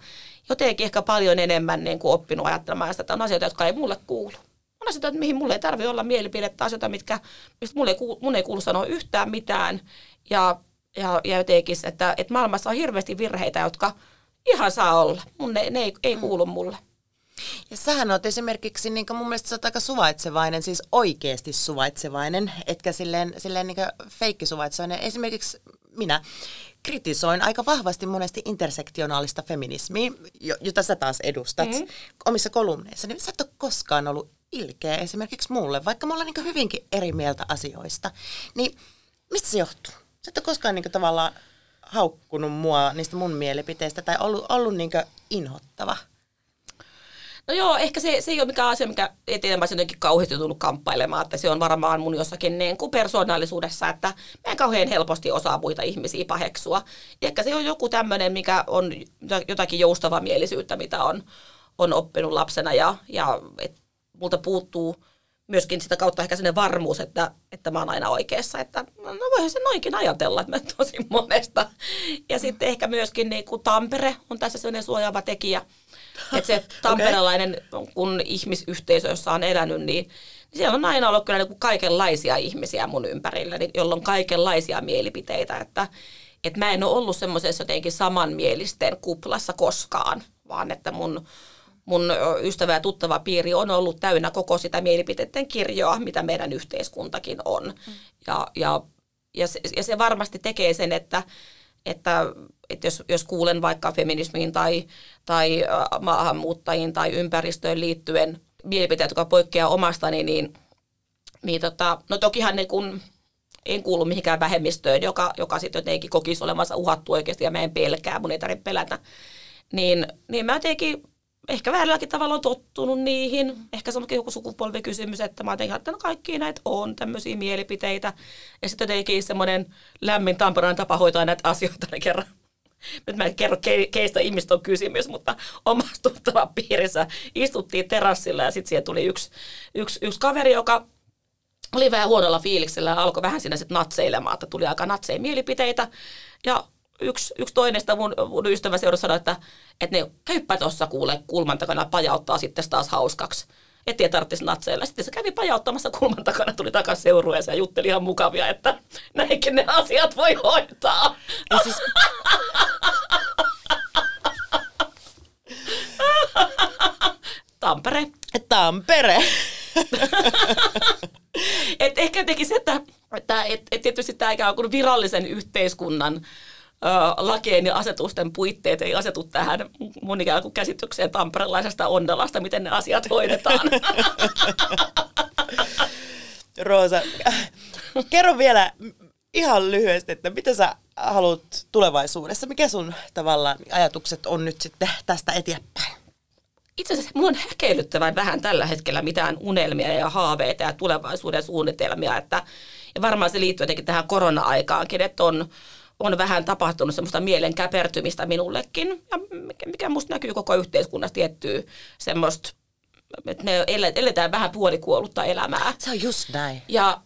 jotenkin ehkä paljon enemmän niin kuin oppinut ajattelemaan sitä, että on asioita, jotka ei mulle kuulu. On asioita, mihin mulle ei tarvitse olla mielipidettä, asioita, mitkä, mistä mulle ei, kuulu, mun ei kuulu sanoa yhtään mitään. Ja ja, ja jotenkin, että, että maailmassa on hirveästi virheitä, jotka ihan saa olla. Mun ne, ne ei, ei kuulu mulle. Ja sähän oot esimerkiksi, niin mun mielestä sä oot aika suvaitsevainen, siis oikeasti suvaitsevainen, etkä silleen, silleen niin feikkisuvaitsevainen. Esimerkiksi minä kritisoin aika vahvasti monesti intersektionaalista feminismiä, jota sä taas edustat mm-hmm. omissa kolumneissa. Niin sä et ole koskaan ollut ilkeä esimerkiksi mulle, vaikka me ollaan niin hyvinkin eri mieltä asioista. Niin mistä se johtuu? Sä et ole koskaan niin kuin, tavallaan haukkunut mua niistä mun mielipiteistä tai ollut, ollut niin inhottava. No joo, ehkä se, se ei ole mikään asia, mikä eteen mä jotenkin kauheasti tullut kamppailemaan, että se on varmaan mun jossakin niin kuin persoonallisuudessa, että mä en kauhean helposti osaa muita ihmisiä paheksua. Ehkä se on joku tämmöinen, mikä on jotakin joustavaa mielisyyttä, mitä on, on oppinut lapsena ja, ja et multa puuttuu – myöskin sitä kautta ehkä sellainen varmuus, että, että mä oon aina oikeassa, että no voihan se noinkin ajatella, että mä tosi monesta. Ja sitten ehkä myöskin niin kuin Tampere on tässä sellainen suojaava tekijä, että se tamperelainen, okay. kun ihmisyhteisö, jossa on elänyt, niin, niin siellä on aina ollut kyllä niin kuin kaikenlaisia ihmisiä mun ympärillä, niin jolla on kaikenlaisia mielipiteitä, että, että mä en ole ollut semmoisessa jotenkin samanmielisten kuplassa koskaan, vaan että mun mun ystävä ja tuttava piiri on ollut täynnä koko sitä mielipiteiden kirjoa, mitä meidän yhteiskuntakin on. Mm. Ja, ja, ja, se, ja se varmasti tekee sen, että, että, että jos, jos kuulen vaikka feminismiin tai, tai maahanmuuttajiin tai ympäristöön liittyen mielipiteet, jotka poikkeaa omastani, niin, niin tota, no tokihan ne kun en kuulu mihinkään vähemmistöön, joka, joka sitten jotenkin kokisi olevansa uhattu oikeasti ja mä en pelkää, mun ei tarvitse pelätä. Niin, niin mä jotenkin ehkä väärälläkin tavalla on tottunut niihin. Ehkä se on joku sukupolvikysymys, että mä jotenkin että no kaikki näitä on tämmöisiä mielipiteitä. Ja sitten jotenkin semmoinen lämmin Tampereen tapa hoitaa näitä asioita ne kerran. Nyt mä en kerro, keistä ihmistä on kysymys, mutta omassa piirissä istuttiin terassilla ja sitten siihen tuli yksi, yksi, yksi kaveri, joka oli vähän huonolla fiiliksellä ja alkoi vähän siinä sitten natseilemaan, että tuli aika natseja mielipiteitä. Ja yksi, yksi toinen sitä mun, mun ystävä seurasi sanoi, että, että ne käypä tuossa kuule kulman takana pajauttaa sitten taas hauskaksi. Ettei tarvitsisi natseilla. Sitten se kävi pajauttamassa kulman takana, tuli takaisin seurueeseen ja jutteli ihan mukavia, että näinkin ne asiat voi hoitaa. No siis... Tampere. Tampere. et ehkä teki se, että, että et, et tietysti tämä ikään kuin virallisen yhteiskunnan lakien ja asetusten puitteet ei asetu tähän mun ikään kuin käsitykseen tamperelaisesta onnelasta, miten ne asiat hoidetaan. Roosa, kerro vielä ihan lyhyesti, että mitä sä haluat tulevaisuudessa? Mikä sun tavallaan ajatukset on nyt sitten tästä eteenpäin? Itse asiassa mulla on häkeilyttävän vähän tällä hetkellä mitään unelmia ja haaveita ja tulevaisuuden suunnitelmia. Että, ja varmaan se liittyy jotenkin tähän korona-aikaankin, että on, on vähän tapahtunut semmoista mielen käpertymistä minullekin. Ja mikä, mikä musta näkyy koko yhteiskunnassa tiettyä semmoista, että me eletään vähän puolikuollutta elämää. Se on just näin. Ja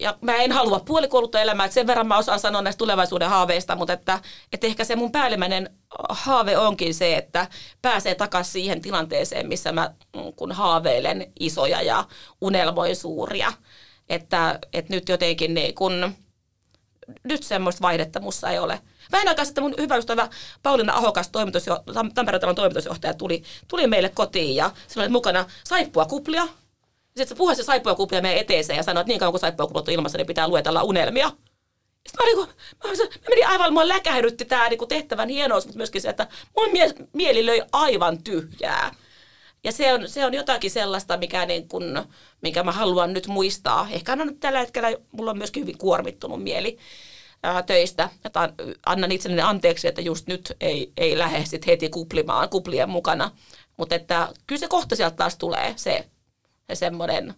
ja mä en halua puolikuollutta elämää, että sen verran mä osaan sanoa näistä tulevaisuuden haaveista, mutta että, että ehkä se mun päällimmäinen haave onkin se, että pääsee takaisin siihen tilanteeseen, missä mä mm, kun haaveilen isoja ja unelmoin suuria. Että, että nyt jotenkin niin kun, nyt semmoista vaihdetta mussa ei ole. Vähän aikaa sitten mun hyvä ystävä Pauliina Ahokas, toimitusjo- Tampereen talon toimitusjohtaja, tuli, tuli meille kotiin ja sillä oli mukana saippua kuplia, sitten se puhui se saippua kuplia meidän eteeseen ja sanoi, että niin kauan kuin saippua kuplat on ilmassa, niin pitää luetella unelmia. Sitten mä, niinku, mä, mä menin aivan, mua läkähdytti tämä niinku tehtävän hienous, mutta myöskin se, että mun mie- mieli löi aivan tyhjää. Ja se on, se on jotakin sellaista, mikä, niin kun, mikä mä haluan nyt muistaa. Ehkä on tällä hetkellä, mulla on myöskin hyvin kuormittunut mieli ää, töistä. Että annan itselleni anteeksi, että just nyt ei, ei lähde sit heti kuplimaan kuplien mukana. Mutta että kyllä se kohta sieltä taas tulee se ja semmoinen,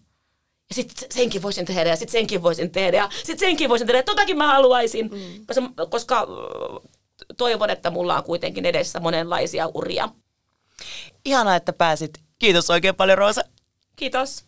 ja sitten senkin voisin tehdä ja sitten senkin voisin tehdä ja sitten senkin voisin tehdä. Totakin mä haluaisin, mm. koska, koska toivon, että mulla on kuitenkin edessä monenlaisia uria. Ihanaa, että pääsit. Kiitos oikein paljon Roosa. Kiitos.